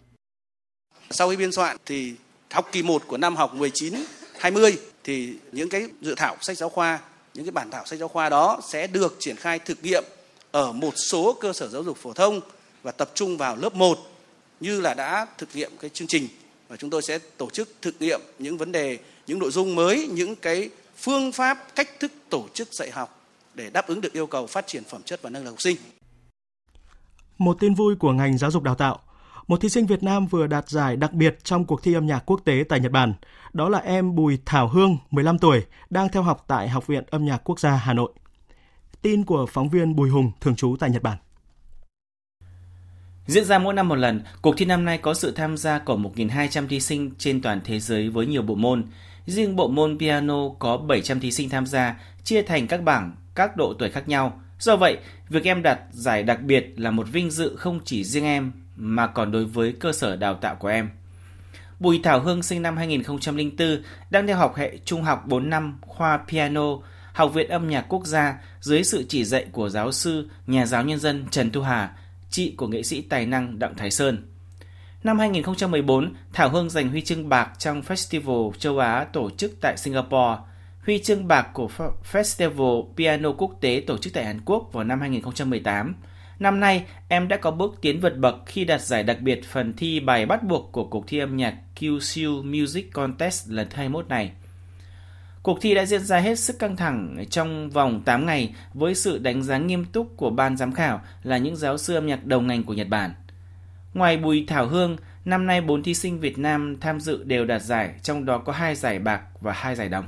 Sau khi biên soạn thì học kỳ 1 của năm học 19 20 thì những cái dự thảo sách giáo khoa, những cái bản thảo sách giáo khoa đó sẽ được triển khai thực nghiệm ở một số cơ sở giáo dục phổ thông và tập trung vào lớp 1 như là đã thực nghiệm cái chương trình và chúng tôi sẽ tổ chức thực nghiệm những vấn đề, những nội dung mới, những cái phương pháp, cách thức tổ chức dạy học để đáp ứng được yêu cầu phát triển phẩm chất và năng lực học sinh. Một tin vui của ngành giáo dục đào tạo. Một thí sinh Việt Nam vừa đạt giải đặc biệt trong cuộc thi âm nhạc quốc tế tại Nhật Bản. Đó là em Bùi Thảo Hương, 15 tuổi, đang theo học tại Học viện Âm nhạc Quốc gia Hà Nội. Tin của phóng viên Bùi Hùng, thường trú tại Nhật Bản. Diễn ra mỗi năm một lần, cuộc thi năm nay có sự tham gia của 1.200 thí sinh trên toàn thế giới với nhiều bộ môn. Riêng bộ môn piano có 700 thí sinh tham gia, chia thành các bảng, các độ tuổi khác nhau. Do vậy, việc em đạt giải đặc biệt là một vinh dự không chỉ riêng em mà còn đối với cơ sở đào tạo của em. Bùi Thảo Hương sinh năm 2004, đang theo học hệ trung học 4 năm khoa piano, Học viện Âm nhạc Quốc gia dưới sự chỉ dạy của giáo sư, nhà giáo nhân dân Trần Thu Hà, chị của nghệ sĩ tài năng Đặng Thái Sơn. Năm 2014, Thảo Hương giành huy chương bạc trong Festival châu Á tổ chức tại Singapore, huy chương bạc của Festival Piano Quốc tế tổ chức tại Hàn Quốc vào năm 2018. Năm nay, em đã có bước tiến vượt bậc khi đạt giải đặc biệt phần thi bài bắt buộc của cuộc thi âm nhạc Kyushu Music Contest lần 21 này. Cuộc thi đã diễn ra hết sức căng thẳng trong vòng 8 ngày với sự đánh giá nghiêm túc của ban giám khảo là những giáo sư âm nhạc đầu ngành của Nhật Bản. Ngoài Bùi Thảo Hương, năm nay 4 thí sinh Việt Nam tham dự đều đạt giải, trong đó có 2 giải bạc và 2 giải đồng.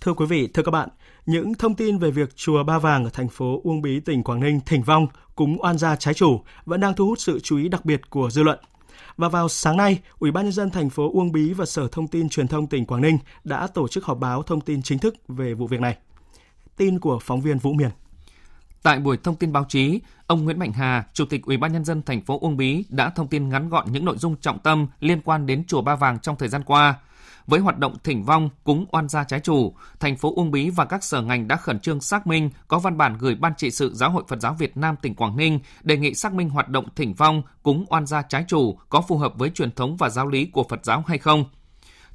Thưa quý vị, thưa các bạn, những thông tin về việc chùa Ba Vàng ở thành phố Uông Bí, tỉnh Quảng Ninh thỉnh vong cúng oan gia trái chủ vẫn đang thu hút sự chú ý đặc biệt của dư luận. Và vào sáng nay, Ủy ban nhân dân thành phố Uông Bí và Sở Thông tin Truyền thông tỉnh Quảng Ninh đã tổ chức họp báo thông tin chính thức về vụ việc này. Tin của phóng viên Vũ Miền. Tại buổi thông tin báo chí, ông Nguyễn Mạnh Hà, Chủ tịch Ủy ban nhân dân thành phố Uông Bí đã thông tin ngắn gọn những nội dung trọng tâm liên quan đến chùa Ba Vàng trong thời gian qua. Với hoạt động thỉnh vong, cúng oan gia trái chủ, thành phố Uông Bí và các sở ngành đã khẩn trương xác minh, có văn bản gửi Ban trị sự Giáo hội Phật giáo Việt Nam tỉnh Quảng Ninh đề nghị xác minh hoạt động thỉnh vong, cúng oan gia trái chủ có phù hợp với truyền thống và giáo lý của Phật giáo hay không.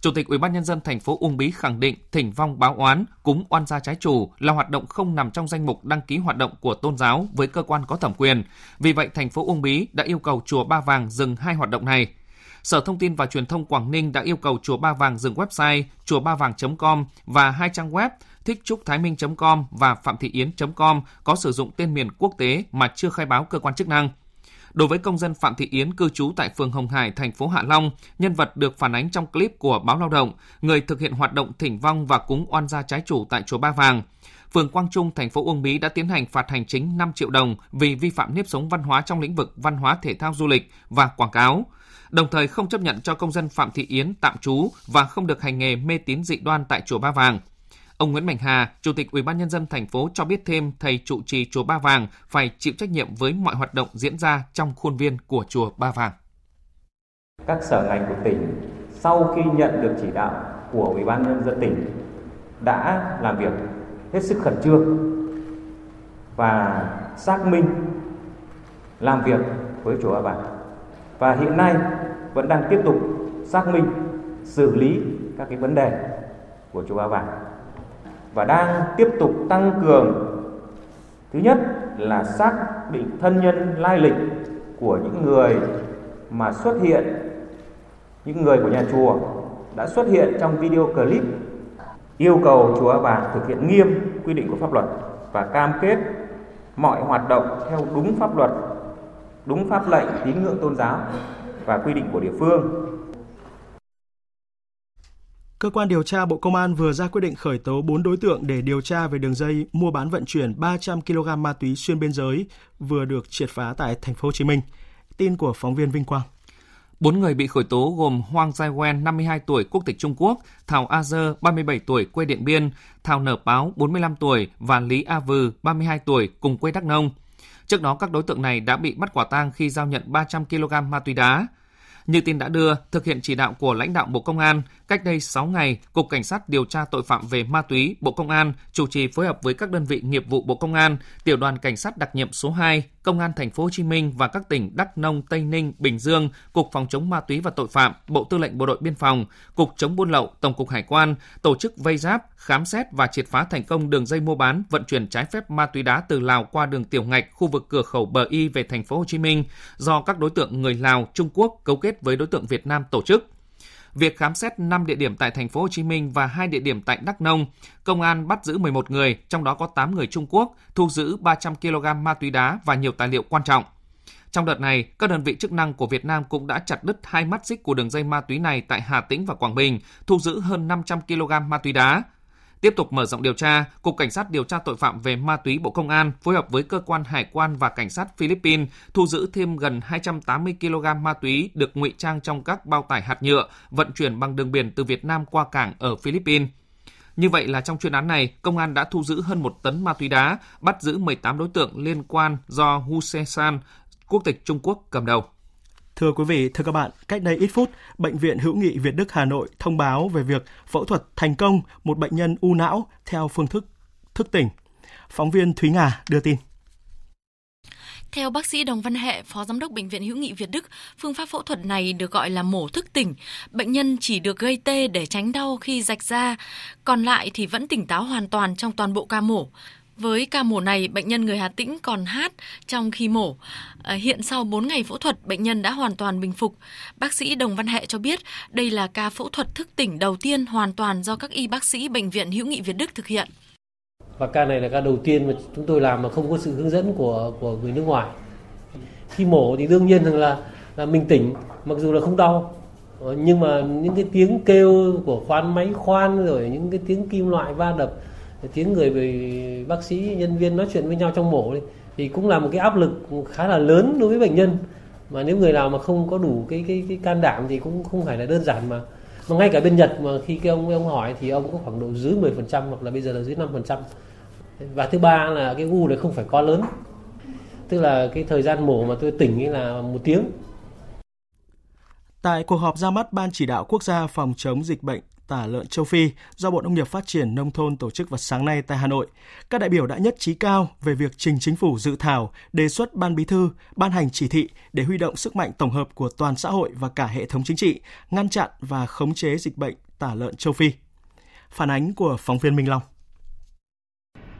Chủ tịch Ủy ban nhân dân thành phố Uông Bí khẳng định thỉnh vong báo oán, cúng oan gia trái chủ là hoạt động không nằm trong danh mục đăng ký hoạt động của tôn giáo với cơ quan có thẩm quyền. Vì vậy, thành phố Uông Bí đã yêu cầu chùa Ba Vàng dừng hai hoạt động này. Sở Thông tin và Truyền thông Quảng Ninh đã yêu cầu chùa Ba Vàng dừng website chùa ba vàng.com và hai trang web thích trúc thái minh.com và phạm thị yến.com có sử dụng tên miền quốc tế mà chưa khai báo cơ quan chức năng. Đối với công dân Phạm Thị Yến cư trú tại phường Hồng Hải, thành phố Hạ Long, nhân vật được phản ánh trong clip của báo Lao động, người thực hiện hoạt động thỉnh vong và cúng oan gia trái chủ tại chùa Ba Vàng. Phường Quang Trung, thành phố Uông Bí đã tiến hành phạt hành chính 5 triệu đồng vì vi phạm nếp sống văn hóa trong lĩnh vực văn hóa thể thao du lịch và quảng cáo đồng thời không chấp nhận cho công dân Phạm Thị Yến tạm trú và không được hành nghề mê tín dị đoan tại chùa Ba Vàng. Ông Nguyễn Mạnh Hà, Chủ tịch Ủy ban nhân dân thành phố cho biết thêm thầy trụ trì chùa Ba Vàng phải chịu trách nhiệm với mọi hoạt động diễn ra trong khuôn viên của chùa Ba Vàng. Các sở ngành của tỉnh sau khi nhận được chỉ đạo của Ủy ban nhân dân tỉnh đã làm việc hết sức khẩn trương và xác minh làm việc với chùa Ba Vàng và hiện nay vẫn đang tiếp tục xác minh, xử lý các cái vấn đề của chùa Ba Vàng. Và đang tiếp tục tăng cường, thứ nhất là xác định thân nhân lai lịch của những người mà xuất hiện, những người của nhà chùa đã xuất hiện trong video clip yêu cầu chùa Ba Vàng thực hiện nghiêm quy định của pháp luật và cam kết mọi hoạt động theo đúng pháp luật đúng pháp lệnh tín ngưỡng tôn giáo và quy định của địa phương. Cơ quan điều tra Bộ Công an vừa ra quyết định khởi tố 4 đối tượng để điều tra về đường dây mua bán vận chuyển 300 kg ma túy xuyên biên giới vừa được triệt phá tại thành phố Hồ Chí Minh. Tin của phóng viên Vinh Quang. Bốn người bị khởi tố gồm Hoang Giai Wen, 52 tuổi, quốc tịch Trung Quốc, Thảo A Dơ, 37 tuổi, quê Điện Biên, Thảo Nở Báo, 45 tuổi và Lý A Vừ, 32 tuổi, cùng quê Đắk Nông. Trước đó, các đối tượng này đã bị bắt quả tang khi giao nhận 300 kg ma túy đá. Như tin đã đưa, thực hiện chỉ đạo của lãnh đạo Bộ Công an, cách đây 6 ngày, Cục Cảnh sát điều tra tội phạm về ma túy Bộ Công an chủ trì phối hợp với các đơn vị nghiệp vụ Bộ Công an, Tiểu đoàn Cảnh sát đặc nhiệm số 2, Công an thành phố Hồ Chí Minh và các tỉnh Đắk Nông, Tây Ninh, Bình Dương, Cục Phòng chống ma túy và tội phạm, Bộ Tư lệnh Bộ đội Biên phòng, Cục chống buôn lậu, Tổng cục Hải quan tổ chức vây giáp, khám xét và triệt phá thành công đường dây mua bán, vận chuyển trái phép ma túy đá từ Lào qua đường tiểu ngạch khu vực cửa khẩu Bờ Y về thành phố Hồ Chí Minh do các đối tượng người Lào, Trung Quốc cấu kết với đối tượng Việt Nam tổ chức. Việc khám xét 5 địa điểm tại thành phố Hồ Chí Minh và 2 địa điểm tại Đắk Nông, công an bắt giữ 11 người, trong đó có 8 người Trung Quốc, thu giữ 300 kg ma túy đá và nhiều tài liệu quan trọng. Trong đợt này, các đơn vị chức năng của Việt Nam cũng đã chặt đứt hai mắt xích của đường dây ma túy này tại Hà Tĩnh và Quảng Bình, thu giữ hơn 500 kg ma túy đá. Tiếp tục mở rộng điều tra, Cục Cảnh sát điều tra tội phạm về ma túy Bộ Công an phối hợp với cơ quan hải quan và cảnh sát Philippines thu giữ thêm gần 280 kg ma túy được ngụy trang trong các bao tải hạt nhựa vận chuyển bằng đường biển từ Việt Nam qua cảng ở Philippines. Như vậy là trong chuyên án này, công an đã thu giữ hơn một tấn ma túy đá, bắt giữ 18 đối tượng liên quan do Hu Se-san, quốc tịch Trung Quốc cầm đầu. Thưa quý vị, thưa các bạn, cách đây ít phút, Bệnh viện Hữu nghị Việt Đức Hà Nội thông báo về việc phẫu thuật thành công một bệnh nhân u não theo phương thức thức tỉnh. Phóng viên Thúy Ngà đưa tin. Theo bác sĩ Đồng Văn Hệ, Phó Giám đốc Bệnh viện Hữu nghị Việt Đức, phương pháp phẫu thuật này được gọi là mổ thức tỉnh. Bệnh nhân chỉ được gây tê để tránh đau khi rạch ra, còn lại thì vẫn tỉnh táo hoàn toàn trong toàn bộ ca mổ. Với ca mổ này, bệnh nhân người Hà Tĩnh còn hát trong khi mổ. À, hiện sau 4 ngày phẫu thuật, bệnh nhân đã hoàn toàn bình phục. Bác sĩ Đồng Văn Hệ cho biết đây là ca phẫu thuật thức tỉnh đầu tiên hoàn toàn do các y bác sĩ Bệnh viện Hữu nghị Việt Đức thực hiện. Và ca này là ca đầu tiên mà chúng tôi làm mà không có sự hướng dẫn của của người nước ngoài. Khi mổ thì đương nhiên rằng là là mình tỉnh, mặc dù là không đau, ờ, nhưng mà những cái tiếng kêu của khoan máy khoan rồi những cái tiếng kim loại va đập tiếng người về bác sĩ, nhân viên nói chuyện với nhau trong mổ thì cũng là một cái áp lực khá là lớn đối với bệnh nhân mà nếu người nào mà không có đủ cái cái cái can đảm thì cũng không phải là đơn giản mà mà ngay cả bên Nhật mà khi cái ông ông hỏi thì ông có khoảng độ dưới 10% hoặc là bây giờ là dưới 5%. Và thứ ba là cái u này không phải quá lớn. Tức là cái thời gian mổ mà tôi tỉnh ấy là một tiếng. Tại cuộc họp ra mắt Ban chỉ đạo quốc gia phòng chống dịch bệnh tả lợn châu Phi do Bộ Nông nghiệp Phát triển Nông thôn tổ chức vào sáng nay tại Hà Nội. Các đại biểu đã nhất trí cao về việc trình chính phủ dự thảo đề xuất Ban Bí thư ban hành chỉ thị để huy động sức mạnh tổng hợp của toàn xã hội và cả hệ thống chính trị, ngăn chặn và khống chế dịch bệnh tả lợn châu Phi. Phản ánh của phóng viên Minh Long.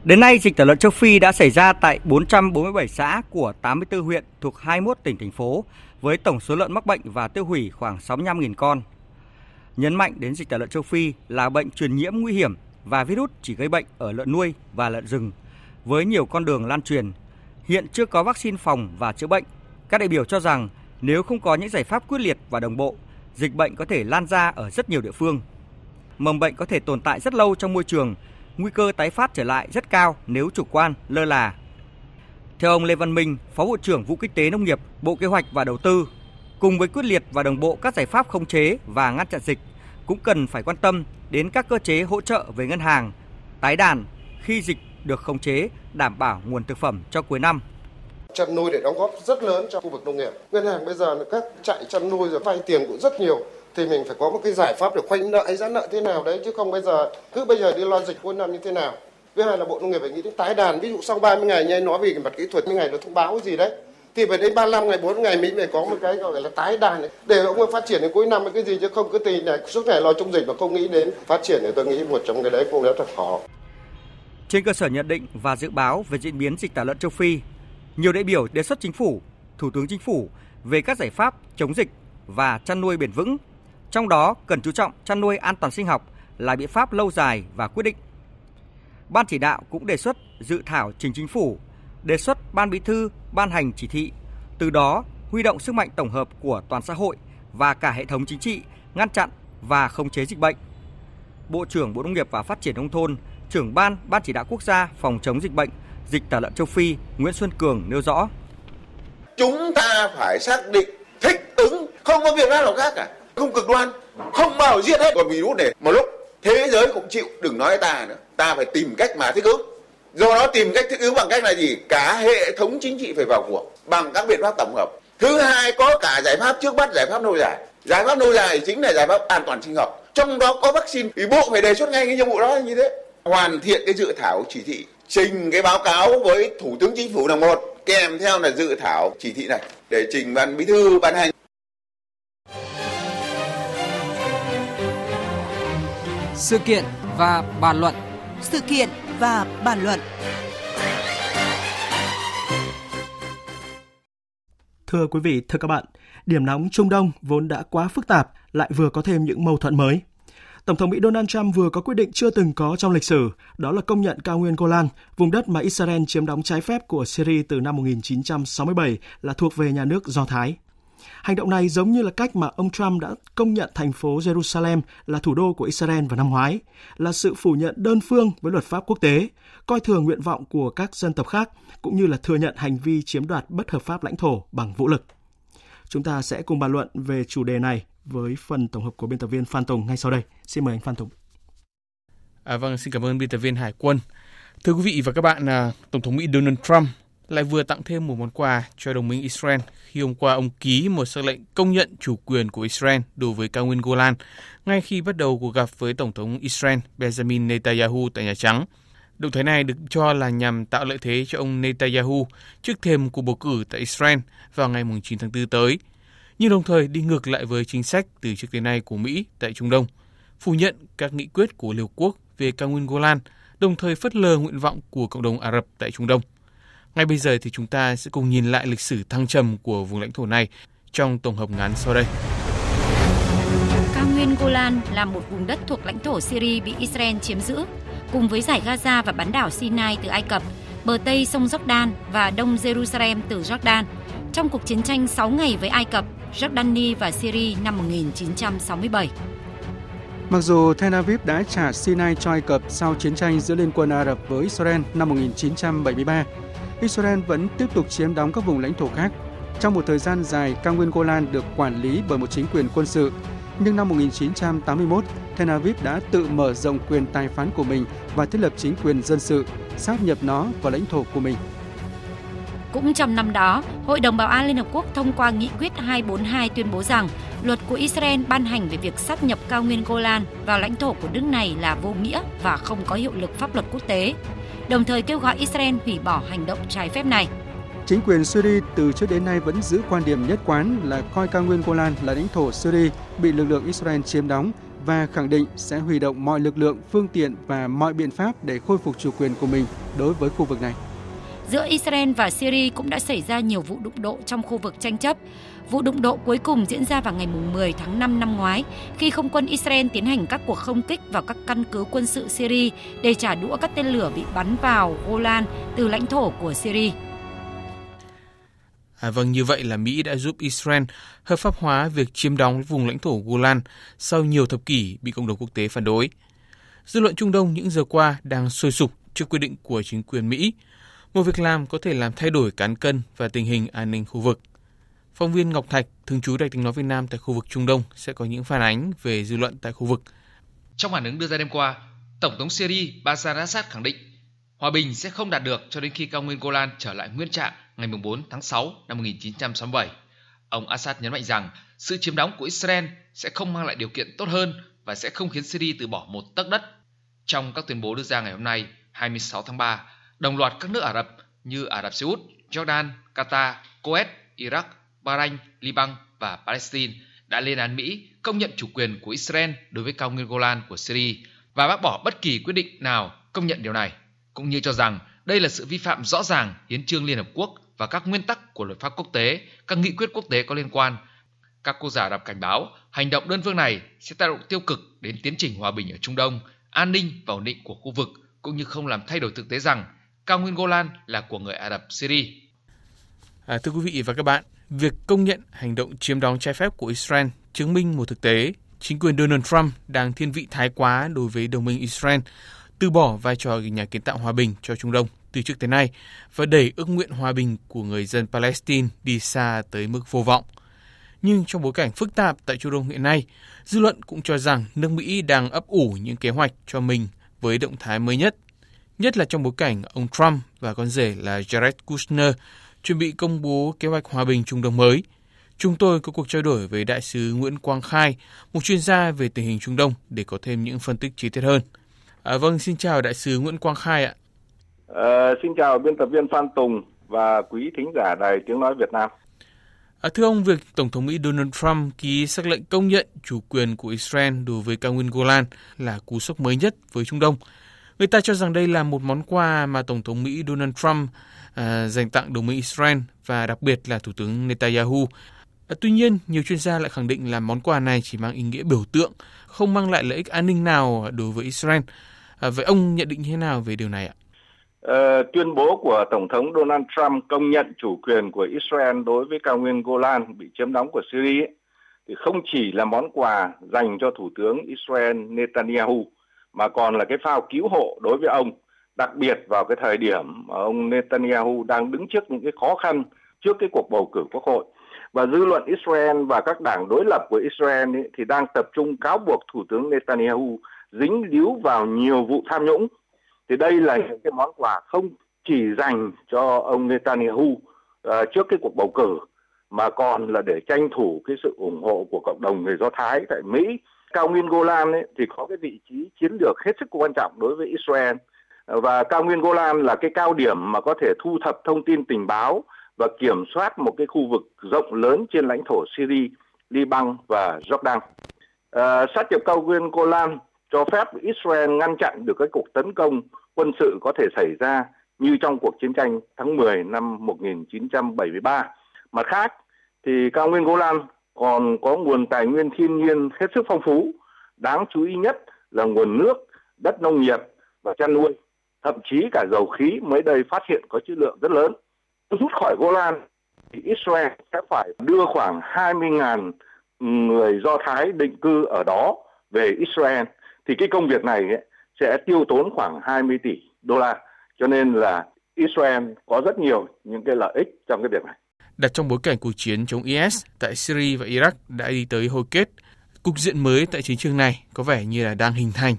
Đến nay, dịch tả lợn châu Phi đã xảy ra tại 447 xã của 84 huyện thuộc 21 tỉnh thành phố, với tổng số lợn mắc bệnh và tiêu hủy khoảng 65.000 con nhấn mạnh đến dịch tả lợn châu Phi là bệnh truyền nhiễm nguy hiểm và virus chỉ gây bệnh ở lợn nuôi và lợn rừng với nhiều con đường lan truyền. Hiện chưa có vaccine phòng và chữa bệnh. Các đại biểu cho rằng nếu không có những giải pháp quyết liệt và đồng bộ, dịch bệnh có thể lan ra ở rất nhiều địa phương. Mầm bệnh có thể tồn tại rất lâu trong môi trường, nguy cơ tái phát trở lại rất cao nếu chủ quan, lơ là. Theo ông Lê Văn Minh, Phó Bộ trưởng Vụ Kinh tế Nông nghiệp, Bộ Kế hoạch và Đầu tư, Cùng với quyết liệt và đồng bộ các giải pháp khống chế và ngăn chặn dịch, cũng cần phải quan tâm đến các cơ chế hỗ trợ về ngân hàng, tái đàn khi dịch được khống chế, đảm bảo nguồn thực phẩm cho cuối năm chăn nuôi để đóng góp rất lớn cho khu vực nông nghiệp. Ngân hàng bây giờ là các chạy chăn nuôi rồi vay tiền cũng rất nhiều thì mình phải có một cái giải pháp để khoanh nợ hay giãn nợ thế nào đấy chứ không bây giờ cứ bây giờ đi lo dịch cuối năm như thế nào. Thứ hai là Bộ Nông nghiệp phải nghĩ đến tái đàn, ví dụ sau 30 ngày như anh nói về mặt kỹ thuật như ngày nó thông báo cái gì đấy thì phải đến 35 ngày 4 ngày mình phải có một cái gọi là tái đàn này để ông ấy phát triển đến cuối năm cái gì chứ không cứ tình này suốt ngày lo chống dịch mà không nghĩ đến phát triển thì tôi nghĩ một trong cái đấy cũng rất là khó. Trên cơ sở nhận định và dự báo về diễn biến dịch tả lợn châu Phi, nhiều đại biểu đề xuất chính phủ, Thủ tướng Chính phủ về các giải pháp chống dịch và chăn nuôi bền vững. Trong đó cần chú trọng chăn nuôi an toàn sinh học là biện pháp lâu dài và quyết định. Ban chỉ đạo cũng đề xuất dự thảo trình chính phủ đề xuất Ban Bí thư ban hành chỉ thị, từ đó huy động sức mạnh tổng hợp của toàn xã hội và cả hệ thống chính trị ngăn chặn và khống chế dịch bệnh. Bộ trưởng Bộ Nông nghiệp và Phát triển nông thôn, trưởng ban Ban chỉ đạo quốc gia phòng chống dịch bệnh dịch tả lợn châu Phi Nguyễn Xuân Cường nêu rõ: Chúng ta phải xác định thích ứng, không có việc nào khác cả, không cực đoan, không bao giết hết. Con virus này một lúc thế giới cũng chịu, đừng nói ta nữa, ta phải tìm cách mà thích ứng do đó tìm cách thích ứng bằng cách là gì? Cả hệ thống chính trị phải vào cuộc bằng các biện pháp tổng hợp. Thứ hai có cả giải pháp trước mắt giải pháp lâu dài. Giải pháp lâu dài chính là giải pháp an toàn sinh học. Trong đó có vaccine. Thì bộ phải đề xuất ngay cái nhiệm vụ đó như thế. Hoàn thiện cái dự thảo chỉ thị. Trình cái báo cáo với thủ tướng chính phủ là một. Kèm theo là dự thảo chỉ thị này. Để trình ban bí thư ban hành. Sự kiện và bàn luận. Sự kiện và bàn luận Thưa quý vị, thưa các bạn, điểm nóng Trung Đông vốn đã quá phức tạp lại vừa có thêm những mâu thuẫn mới. Tổng thống Mỹ Donald Trump vừa có quyết định chưa từng có trong lịch sử, đó là công nhận cao nguyên Golan, vùng đất mà Israel chiếm đóng trái phép của Syria từ năm 1967 là thuộc về nhà nước Do Thái. Hành động này giống như là cách mà ông Trump đã công nhận thành phố Jerusalem là thủ đô của Israel vào năm ngoái, là sự phủ nhận đơn phương với luật pháp quốc tế, coi thường nguyện vọng của các dân tộc khác, cũng như là thừa nhận hành vi chiếm đoạt bất hợp pháp lãnh thổ bằng vũ lực. Chúng ta sẽ cùng bàn luận về chủ đề này với phần tổng hợp của biên tập viên Phan Tùng ngay sau đây. Xin mời anh Phan Tùng. À, vâng, xin cảm ơn biên tập viên Hải Quân. Thưa quý vị và các bạn, à, Tổng thống Mỹ Donald Trump lại vừa tặng thêm một món quà cho đồng minh Israel khi hôm qua ông ký một sắc lệnh công nhận chủ quyền của Israel đối với cao nguyên Golan ngay khi bắt đầu cuộc gặp với Tổng thống Israel Benjamin Netanyahu tại Nhà Trắng. Động thái này được cho là nhằm tạo lợi thế cho ông Netanyahu trước thềm cuộc bầu cử tại Israel vào ngày 9 tháng 4 tới, nhưng đồng thời đi ngược lại với chính sách từ trước đến nay của Mỹ tại Trung Đông, phủ nhận các nghị quyết của Liên Hợp Quốc về cao nguyên Golan, đồng thời phớt lờ nguyện vọng của cộng đồng Ả Rập tại Trung Đông. Ngay bây giờ thì chúng ta sẽ cùng nhìn lại lịch sử thăng trầm của vùng lãnh thổ này trong tổng hợp ngắn sau đây. Cao nguyên Golan là một vùng đất thuộc lãnh thổ Syria bị Israel chiếm giữ, cùng với giải Gaza và bán đảo Sinai từ Ai Cập, bờ Tây sông Jordan và Đông Jerusalem từ Jordan. Trong cuộc chiến tranh 6 ngày với Ai Cập, Jordani và Syria năm 1967. Mặc dù Tel Aviv đã trả Sinai cho Ai Cập sau chiến tranh giữa Liên quân Ả Rập với Israel năm 1973, Israel vẫn tiếp tục chiếm đóng các vùng lãnh thổ khác. Trong một thời gian dài, cao nguyên Golan được quản lý bởi một chính quyền quân sự. Nhưng năm 1981, Tel Aviv đã tự mở rộng quyền tài phán của mình và thiết lập chính quyền dân sự, sáp nhập nó vào lãnh thổ của mình. Cũng trong năm đó, Hội đồng Bảo an Liên Hợp Quốc thông qua nghị quyết 242 tuyên bố rằng luật của Israel ban hành về việc sáp nhập cao nguyên Golan vào lãnh thổ của nước này là vô nghĩa và không có hiệu lực pháp luật quốc tế đồng thời kêu gọi Israel hủy bỏ hành động trái phép này. Chính quyền Syria từ trước đến nay vẫn giữ quan điểm nhất quán là coi cao nguyên Golan là lãnh thổ Syria bị lực lượng Israel chiếm đóng và khẳng định sẽ huy động mọi lực lượng, phương tiện và mọi biện pháp để khôi phục chủ quyền của mình đối với khu vực này. Giữa Israel và Syria cũng đã xảy ra nhiều vụ đụng độ trong khu vực tranh chấp. Vụ đụng độ cuối cùng diễn ra vào ngày 10 tháng 5 năm ngoái khi không quân Israel tiến hành các cuộc không kích vào các căn cứ quân sự Syria để trả đũa các tên lửa bị bắn vào Golan từ lãnh thổ của Syria. À, vâng, như vậy là Mỹ đã giúp Israel hợp pháp hóa việc chiếm đóng vùng lãnh thổ Golan sau nhiều thập kỷ bị cộng đồng quốc tế phản đối. Dư luận Trung Đông những giờ qua đang sôi sục trước quyết định của chính quyền Mỹ. Một việc làm có thể làm thay đổi cán cân và tình hình an ninh khu vực. Phóng viên Ngọc Thạch, thường trú Đài tiếng nói Việt Nam tại khu vực Trung Đông sẽ có những phản ánh về dư luận tại khu vực. Trong phản ứng đưa ra đêm qua, Tổng thống Syria Bashar Assad khẳng định hòa bình sẽ không đạt được cho đến khi cao nguyên Golan trở lại nguyên trạng ngày 4 tháng 6 năm 1967. Ông Assad nhấn mạnh rằng sự chiếm đóng của Israel sẽ không mang lại điều kiện tốt hơn và sẽ không khiến Syria từ bỏ một tấc đất. Trong các tuyên bố đưa ra ngày hôm nay, 26 tháng 3, đồng loạt các nước Ả Rập như Ả Rập Xê Út, Jordan, Qatar, Kuwait, Iraq, Bahrain, Liban và Palestine đã lên án Mỹ công nhận chủ quyền của Israel đối với cao nguyên Golan của Syria và bác bỏ bất kỳ quyết định nào công nhận điều này, cũng như cho rằng đây là sự vi phạm rõ ràng hiến trương Liên Hợp Quốc và các nguyên tắc của luật pháp quốc tế, các nghị quyết quốc tế có liên quan. Các quốc gia Ả Rập cảnh báo hành động đơn phương này sẽ tác động tiêu cực đến tiến trình hòa bình ở Trung Đông, an ninh và ổn định của khu vực, cũng như không làm thay đổi thực tế rằng cao nguyên Golan là của người Ả Rập Syria. À, thưa quý vị và các bạn, việc công nhận hành động chiếm đóng trái phép của Israel chứng minh một thực tế chính quyền Donald Trump đang thiên vị thái quá đối với đồng minh Israel, từ bỏ vai trò nhà kiến tạo hòa bình cho Trung Đông từ trước tới nay và đẩy ước nguyện hòa bình của người dân Palestine đi xa tới mức vô vọng. Nhưng trong bối cảnh phức tạp tại Trung Đông hiện nay, dư luận cũng cho rằng nước Mỹ đang ấp ủ những kế hoạch cho mình với động thái mới nhất, nhất là trong bối cảnh ông Trump và con rể là Jared Kushner chuẩn bị công bố kế hoạch hòa bình Trung Đông mới. Chúng tôi có cuộc trao đổi với Đại sứ Nguyễn Quang Khai, một chuyên gia về tình hình Trung Đông để có thêm những phân tích chi tiết hơn. À, vâng, xin chào Đại sứ Nguyễn Quang Khai ạ. À, xin chào biên tập viên Phan Tùng và quý thính giả Đài Tiếng Nói Việt Nam. À, thưa ông, việc Tổng thống Mỹ Donald Trump ký xác lệnh công nhận chủ quyền của Israel đối với cao nguyên Golan là cú sốc mới nhất với Trung Đông. Người ta cho rằng đây là một món quà mà Tổng thống Mỹ Donald Trump à, dành tặng đồng minh Israel và đặc biệt là Thủ tướng Netanyahu. À, tuy nhiên, nhiều chuyên gia lại khẳng định là món quà này chỉ mang ý nghĩa biểu tượng, không mang lại lợi ích an ninh nào đối với Israel. À, vậy ông nhận định như thế nào về điều này ạ? Uh, tuyên bố của Tổng thống Donald Trump công nhận chủ quyền của Israel đối với cao nguyên Golan bị chiếm đóng của Syria ấy, thì không chỉ là món quà dành cho Thủ tướng Israel Netanyahu mà còn là cái phao cứu hộ đối với ông, đặc biệt vào cái thời điểm mà ông Netanyahu đang đứng trước những cái khó khăn trước cái cuộc bầu cử quốc hội. Và dư luận Israel và các đảng đối lập của Israel ấy, thì đang tập trung cáo buộc Thủ tướng Netanyahu dính líu vào nhiều vụ tham nhũng thì đây là những cái món quà không chỉ dành cho ông Netanyahu uh, trước cái cuộc bầu cử mà còn là để tranh thủ cái sự ủng hộ của cộng đồng người Do Thái tại Mỹ. Cao nguyên Golan ấy, thì có cái vị trí chiến lược hết sức quan trọng đối với Israel và cao nguyên Golan là cái cao điểm mà có thể thu thập thông tin tình báo và kiểm soát một cái khu vực rộng lớn trên lãnh thổ Syria, Liban và Jordan. À, sát nhập cao nguyên Golan cho phép Israel ngăn chặn được cái cuộc tấn công quân sự có thể xảy ra như trong cuộc chiến tranh tháng 10 năm 1973. Mặt khác thì cao nguyên Golan còn có nguồn tài nguyên thiên nhiên hết sức phong phú, đáng chú ý nhất là nguồn nước, đất nông nghiệp và chăn nuôi, thậm chí cả dầu khí mới đây phát hiện có chữ lượng rất lớn. Rút khỏi Golan thì Israel sẽ phải đưa khoảng 20.000 người Do Thái định cư ở đó về Israel thì cái công việc này ấy, sẽ tiêu tốn khoảng 20 tỷ đô la. Cho nên là Israel có rất nhiều những cái lợi ích trong cái việc này. Đặt trong bối cảnh cuộc chiến chống IS tại Syria và Iraq đã đi tới hồi kết, cục diện mới tại chiến trường này có vẻ như là đang hình thành.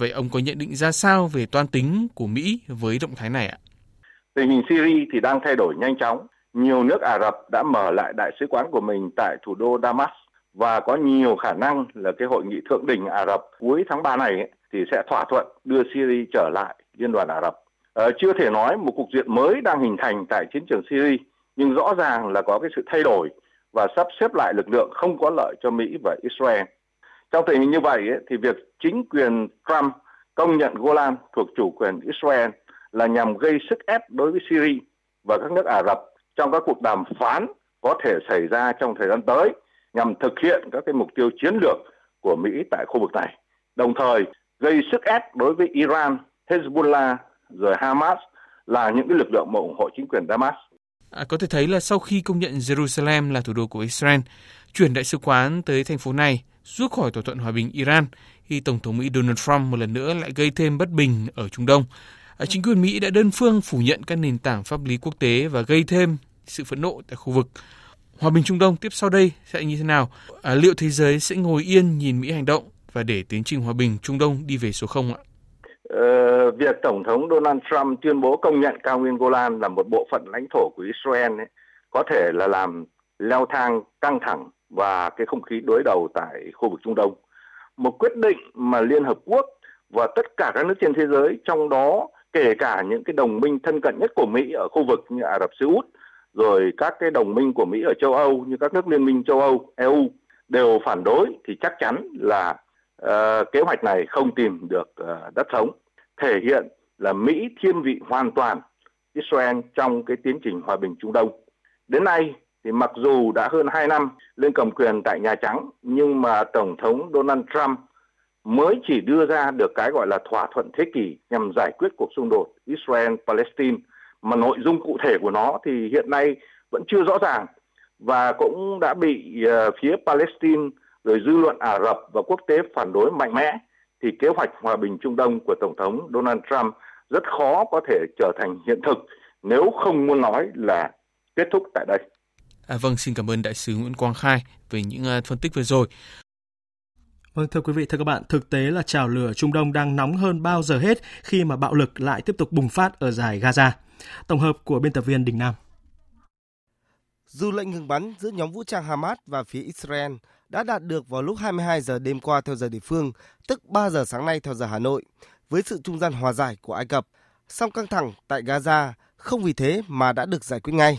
Vậy ông có nhận định ra sao về toan tính của Mỹ với động thái này ạ? Tình hình Syria thì đang thay đổi nhanh chóng. Nhiều nước Ả Rập đã mở lại đại sứ quán của mình tại thủ đô Damas và có nhiều khả năng là cái hội nghị thượng đỉnh Ả Rập cuối tháng 3 này ấy, thì sẽ thỏa thuận đưa Syria trở lại Liên đoàn Ả Rập. Ờ, chưa thể nói một cục diện mới đang hình thành tại chiến trường Syria, nhưng rõ ràng là có cái sự thay đổi và sắp xếp lại lực lượng không có lợi cho Mỹ và Israel. Trong tình hình như vậy ấy, thì việc chính quyền Trump công nhận Golan thuộc chủ quyền Israel là nhằm gây sức ép đối với Syria và các nước Ả Rập trong các cuộc đàm phán có thể xảy ra trong thời gian tới nhằm thực hiện các cái mục tiêu chiến lược của Mỹ tại khu vực này. Đồng thời gây sức ép đối với Iran, Hezbollah rồi Hamas là những cái lực lượng mà ủng hộ chính quyền Damas. À, có thể thấy là sau khi công nhận Jerusalem là thủ đô của Israel, chuyển đại sứ quán tới thành phố này rút khỏi thỏa thuận hòa bình Iran khi Tổng thống Mỹ Donald Trump một lần nữa lại gây thêm bất bình ở Trung Đông. À, chính quyền Mỹ đã đơn phương phủ nhận các nền tảng pháp lý quốc tế và gây thêm sự phẫn nộ tại khu vực. Hòa bình Trung Đông tiếp sau đây sẽ như thế nào? À, liệu thế giới sẽ ngồi yên nhìn Mỹ hành động và để tiến trình hòa bình Trung Đông đi về số không ạ? Ờ, việc Tổng thống Donald Trump tuyên bố công nhận cao nguyên Golan là một bộ phận lãnh thổ của Israel ấy, có thể là làm leo thang căng thẳng và cái không khí đối đầu tại khu vực Trung Đông. Một quyết định mà Liên Hợp Quốc và tất cả các nước trên thế giới, trong đó kể cả những cái đồng minh thân cận nhất của Mỹ ở khu vực như Ả Rập Xê Út, rồi các cái đồng minh của Mỹ ở châu Âu như các nước Liên minh châu Âu, EU đều phản đối thì chắc chắn là uh, kế hoạch này không tìm được uh, đất sống thể hiện là Mỹ thiên vị hoàn toàn Israel trong cái tiến trình hòa bình Trung Đông. Đến nay thì mặc dù đã hơn 2 năm lên cầm quyền tại Nhà Trắng nhưng mà Tổng thống Donald Trump mới chỉ đưa ra được cái gọi là thỏa thuận thế kỷ nhằm giải quyết cuộc xung đột Israel-Palestine mà nội dung cụ thể của nó thì hiện nay vẫn chưa rõ ràng và cũng đã bị uh, phía Palestine rồi dư luận Ả Rập và quốc tế phản đối mạnh mẽ thì kế hoạch hòa bình Trung Đông của Tổng thống Donald Trump rất khó có thể trở thành hiện thực nếu không muốn nói là kết thúc tại đây. À, vâng, xin cảm ơn đại sứ Nguyễn Quang Khai về những uh, phân tích vừa rồi. Vâng, thưa quý vị, thưa các bạn, thực tế là trào lửa Trung Đông đang nóng hơn bao giờ hết khi mà bạo lực lại tiếp tục bùng phát ở giải Gaza. Tổng hợp của biên tập viên Đình Nam. Dù lệnh ngừng bắn giữa nhóm vũ trang Hamas và phía Israel đã đạt được vào lúc 22 giờ đêm qua theo giờ địa phương, tức 3 giờ sáng nay theo giờ Hà Nội, với sự trung gian hòa giải của Ai Cập, song căng thẳng tại Gaza không vì thế mà đã được giải quyết ngay.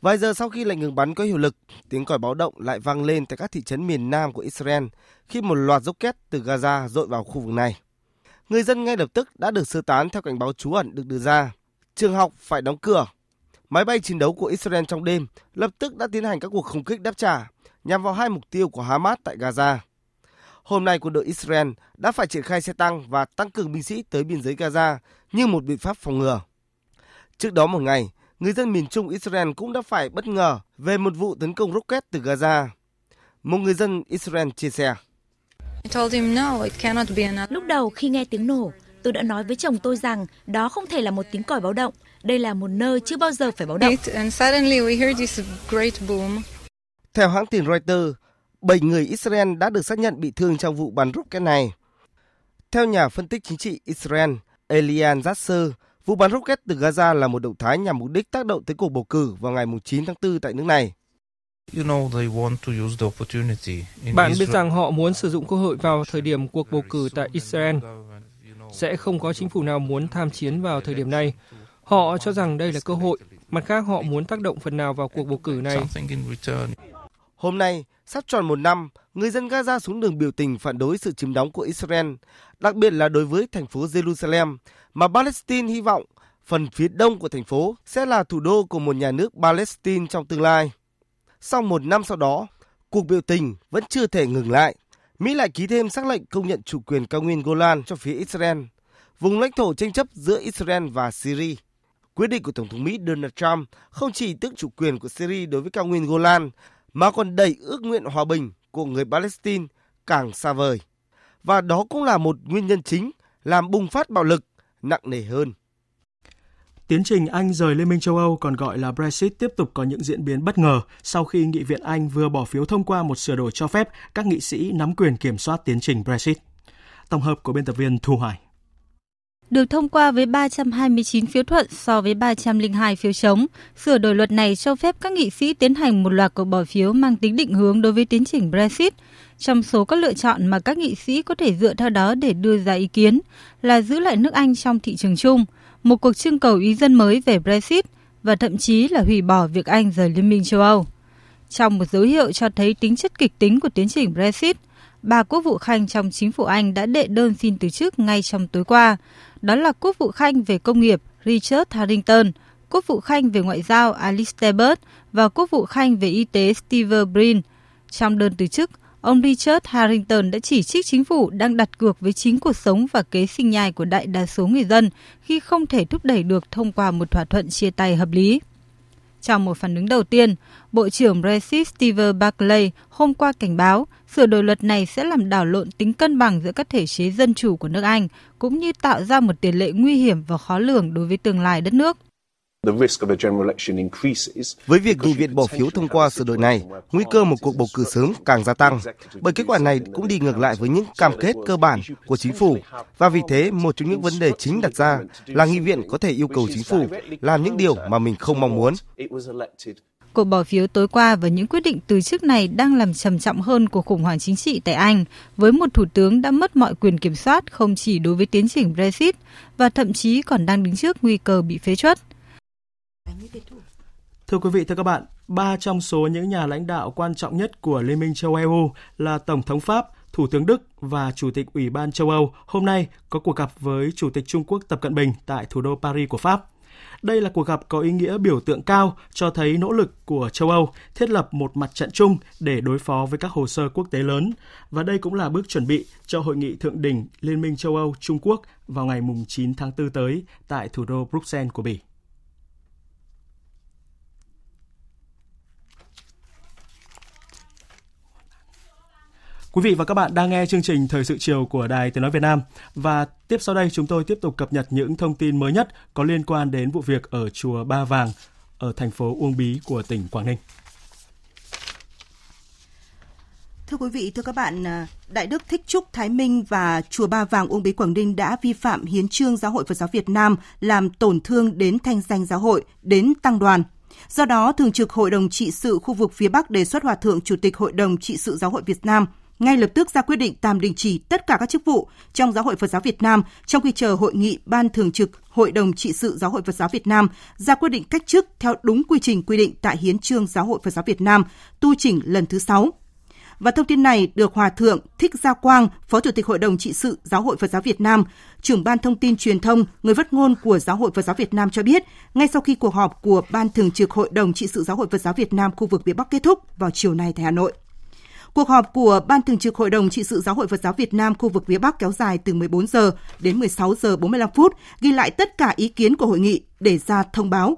Vài giờ sau khi lệnh ngừng bắn có hiệu lực, tiếng còi báo động lại vang lên tại các thị trấn miền Nam của Israel khi một loạt rocket từ Gaza dội vào khu vực này. Người dân ngay lập tức đã được sơ tán theo cảnh báo trú ẩn được đưa ra. Trường học phải đóng cửa. Máy bay chiến đấu của Israel trong đêm lập tức đã tiến hành các cuộc không kích đáp trả nhằm vào hai mục tiêu của Hamas tại Gaza. Hôm nay quân đội Israel đã phải triển khai xe tăng và tăng cường binh sĩ tới biên giới Gaza như một biện pháp phòng ngừa. Trước đó một ngày, người dân miền Trung Israel cũng đã phải bất ngờ về một vụ tấn công rocket từ Gaza. Một người dân Israel chia sẻ. Lúc đầu khi nghe tiếng nổ, tôi đã nói với chồng tôi rằng đó không thể là một tiếng còi báo động. Đây là một nơi chưa bao giờ phải báo động. Theo hãng tin Reuters, 7 người Israel đã được xác nhận bị thương trong vụ bắn rocket này. Theo nhà phân tích chính trị Israel Elian Zasser, vụ bắn rocket từ Gaza là một động thái nhằm mục đích tác động tới cuộc bầu cử vào ngày 9 tháng 4 tại nước này. Bạn biết rằng họ muốn sử dụng cơ hội vào thời điểm cuộc bầu cử tại Israel. Sẽ không có chính phủ nào muốn tham chiến vào thời điểm này. Họ cho rằng đây là cơ hội. Mặt khác, họ muốn tác động phần nào vào cuộc bầu cử này. Hôm nay, sắp tròn một năm, người dân Gaza xuống đường biểu tình phản đối sự chiếm đóng của Israel, đặc biệt là đối với thành phố Jerusalem, mà Palestine hy vọng phần phía đông của thành phố sẽ là thủ đô của một nhà nước Palestine trong tương lai. Sau một năm sau đó, cuộc biểu tình vẫn chưa thể ngừng lại. Mỹ lại ký thêm xác lệnh công nhận chủ quyền cao nguyên Golan cho phía Israel, vùng lãnh thổ tranh chấp giữa Israel và Syria. Quyết định của Tổng thống Mỹ Donald Trump không chỉ tước chủ quyền của Syria đối với cao nguyên Golan, mà còn đẩy ước nguyện hòa bình của người Palestine càng xa vời. Và đó cũng là một nguyên nhân chính làm bùng phát bạo lực nặng nề hơn. Tiến trình Anh rời Liên minh châu Âu, còn gọi là Brexit, tiếp tục có những diễn biến bất ngờ sau khi Nghị viện Anh vừa bỏ phiếu thông qua một sửa đổi cho phép các nghị sĩ nắm quyền kiểm soát tiến trình Brexit. Tổng hợp của biên tập viên Thu Hoài được thông qua với 329 phiếu thuận so với 302 phiếu chống. Sửa đổi luật này cho phép các nghị sĩ tiến hành một loạt cuộc bỏ phiếu mang tính định hướng đối với tiến trình Brexit. Trong số các lựa chọn mà các nghị sĩ có thể dựa theo đó để đưa ra ý kiến là giữ lại nước Anh trong thị trường chung, một cuộc trưng cầu ý dân mới về Brexit và thậm chí là hủy bỏ việc Anh rời Liên minh châu Âu. Trong một dấu hiệu cho thấy tính chất kịch tính của tiến trình Brexit, bà quốc vụ Khanh trong chính phủ Anh đã đệ đơn xin từ chức ngay trong tối qua, đó là Quốc vụ Khanh về Công nghiệp Richard Harrington, Quốc vụ Khanh về Ngoại giao Alistair Burt và Quốc vụ Khanh về Y tế Steve Brin. Trong đơn từ chức, ông Richard Harrington đã chỉ trích chính phủ đang đặt cược với chính cuộc sống và kế sinh nhai của đại đa số người dân khi không thể thúc đẩy được thông qua một thỏa thuận chia tay hợp lý. Trong một phản ứng đầu tiên, Bộ trưởng Brexit Steve Barclay hôm qua cảnh báo sửa đổi luật này sẽ làm đảo lộn tính cân bằng giữa các thể chế dân chủ của nước Anh, cũng như tạo ra một tiền lệ nguy hiểm và khó lường đối với tương lai đất nước. Với việc nghị viện bỏ phiếu thông qua sửa đổi này, nguy cơ một cuộc bầu cử sớm càng gia tăng, bởi kết quả này cũng đi ngược lại với những cam kết cơ bản của chính phủ. Và vì thế, một trong những vấn đề chính đặt ra là nghị viện có thể yêu cầu chính phủ làm những điều mà mình không mong muốn. Cuộc bỏ phiếu tối qua và những quyết định từ chức này đang làm trầm trọng hơn cuộc khủng hoảng chính trị tại Anh, với một thủ tướng đã mất mọi quyền kiểm soát không chỉ đối với tiến trình Brexit và thậm chí còn đang đứng trước nguy cơ bị phế truất. Thưa quý vị, thưa các bạn, ba trong số những nhà lãnh đạo quan trọng nhất của Liên minh châu Âu là Tổng thống Pháp, Thủ tướng Đức và Chủ tịch Ủy ban châu Âu hôm nay có cuộc gặp với Chủ tịch Trung Quốc Tập Cận Bình tại thủ đô Paris của Pháp. Đây là cuộc gặp có ý nghĩa biểu tượng cao cho thấy nỗ lực của châu Âu thiết lập một mặt trận chung để đối phó với các hồ sơ quốc tế lớn và đây cũng là bước chuẩn bị cho hội nghị thượng đỉnh Liên minh châu Âu Trung Quốc vào ngày 9 tháng 4 tới tại thủ đô Bruxelles của Bỉ. Quý vị và các bạn đang nghe chương trình Thời sự chiều của Đài Tiếng Nói Việt Nam và tiếp sau đây chúng tôi tiếp tục cập nhật những thông tin mới nhất có liên quan đến vụ việc ở chùa Ba Vàng ở thành phố Uông Bí của tỉnh Quảng Ninh. Thưa quý vị, thưa các bạn, à, Đại đức Thích Trúc Thái Minh và Chùa Ba Vàng Uông Bí Quảng Ninh đã vi phạm hiến trương Giáo hội Phật giáo Việt Nam làm tổn thương đến thanh danh giáo hội, đến tăng đoàn – Do đó, Thường trực Hội đồng trị sự khu vực phía Bắc đề xuất Hòa thượng Chủ tịch Hội đồng trị sự Giáo hội Việt Nam ngay lập tức ra quyết định tạm đình chỉ tất cả các chức vụ trong Giáo hội Phật giáo Việt Nam trong khi chờ hội nghị Ban Thường trực Hội đồng trị sự Giáo hội Phật giáo Việt Nam ra quyết định cách chức theo đúng quy trình quy định tại Hiến trương Giáo hội Phật giáo Việt Nam tu chỉnh lần thứ 6. Và thông tin này được Hòa Thượng Thích Gia Quang, Phó Chủ tịch Hội đồng trị sự Giáo hội Phật giáo Việt Nam, trưởng Ban Thông tin Truyền thông, người phát ngôn của Giáo hội Phật giáo Việt Nam cho biết, ngay sau khi cuộc họp của Ban Thường trực Hội đồng trị sự Giáo hội Phật giáo Việt Nam khu vực phía Bắc kết thúc vào chiều nay tại Hà Nội. Cuộc họp của Ban Thường trực Hội đồng trị sự Giáo hội Phật giáo Việt Nam khu vực phía Bắc kéo dài từ 14 giờ đến 16 giờ 45 phút, ghi lại tất cả ý kiến của hội nghị để ra thông báo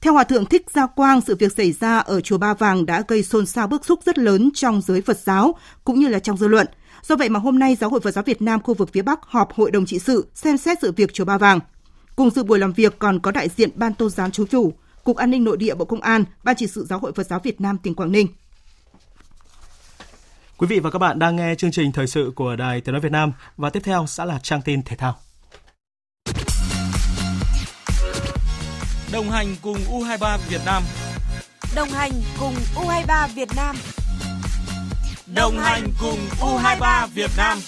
theo Hòa Thượng Thích Gia Quang, sự việc xảy ra ở Chùa Ba Vàng đã gây xôn xao bức xúc rất lớn trong giới Phật giáo cũng như là trong dư luận. Do vậy mà hôm nay Giáo hội Phật giáo Việt Nam khu vực phía Bắc họp Hội đồng trị sự xem xét sự việc Chùa Ba Vàng. Cùng dự buổi làm việc còn có đại diện Ban Tôn giáo Chú Chủ, Cục An ninh Nội địa Bộ Công an, Ban trị sự Giáo hội Phật giáo Việt Nam tỉnh Quảng Ninh. Quý vị và các bạn đang nghe chương trình thời sự của Đài Tiếng nói Việt Nam và tiếp theo sẽ là trang tin thể thao. Đồng hành cùng U23 Việt Nam. Đồng hành cùng U23 Việt Nam. Đồng hành cùng U23 Việt Nam.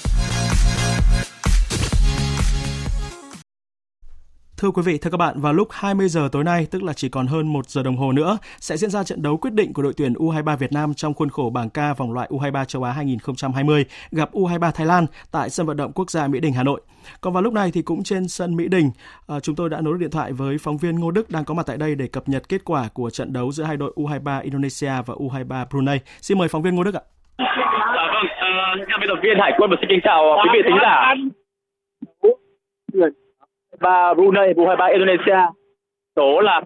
Thưa quý vị, thưa các bạn, vào lúc 20 giờ tối nay, tức là chỉ còn hơn 1 giờ đồng hồ nữa, sẽ diễn ra trận đấu quyết định của đội tuyển U23 Việt Nam trong khuôn khổ bảng K vòng loại U23 châu Á 2020 gặp U23 Thái Lan tại sân vận động quốc gia Mỹ Đình Hà Nội. Còn vào lúc này thì cũng trên sân Mỹ Đình, à, chúng tôi đã nối điện thoại với phóng viên Ngô Đức đang có mặt tại đây để cập nhật kết quả của trận đấu giữa hai đội U23 Indonesia và U23 Brunei. Xin mời phóng viên Ngô Đức ạ. À, vâng, uh, biên tập viên Hải Quân và xin kính chào quý vị thính giả và Brunei U23 Indonesia số là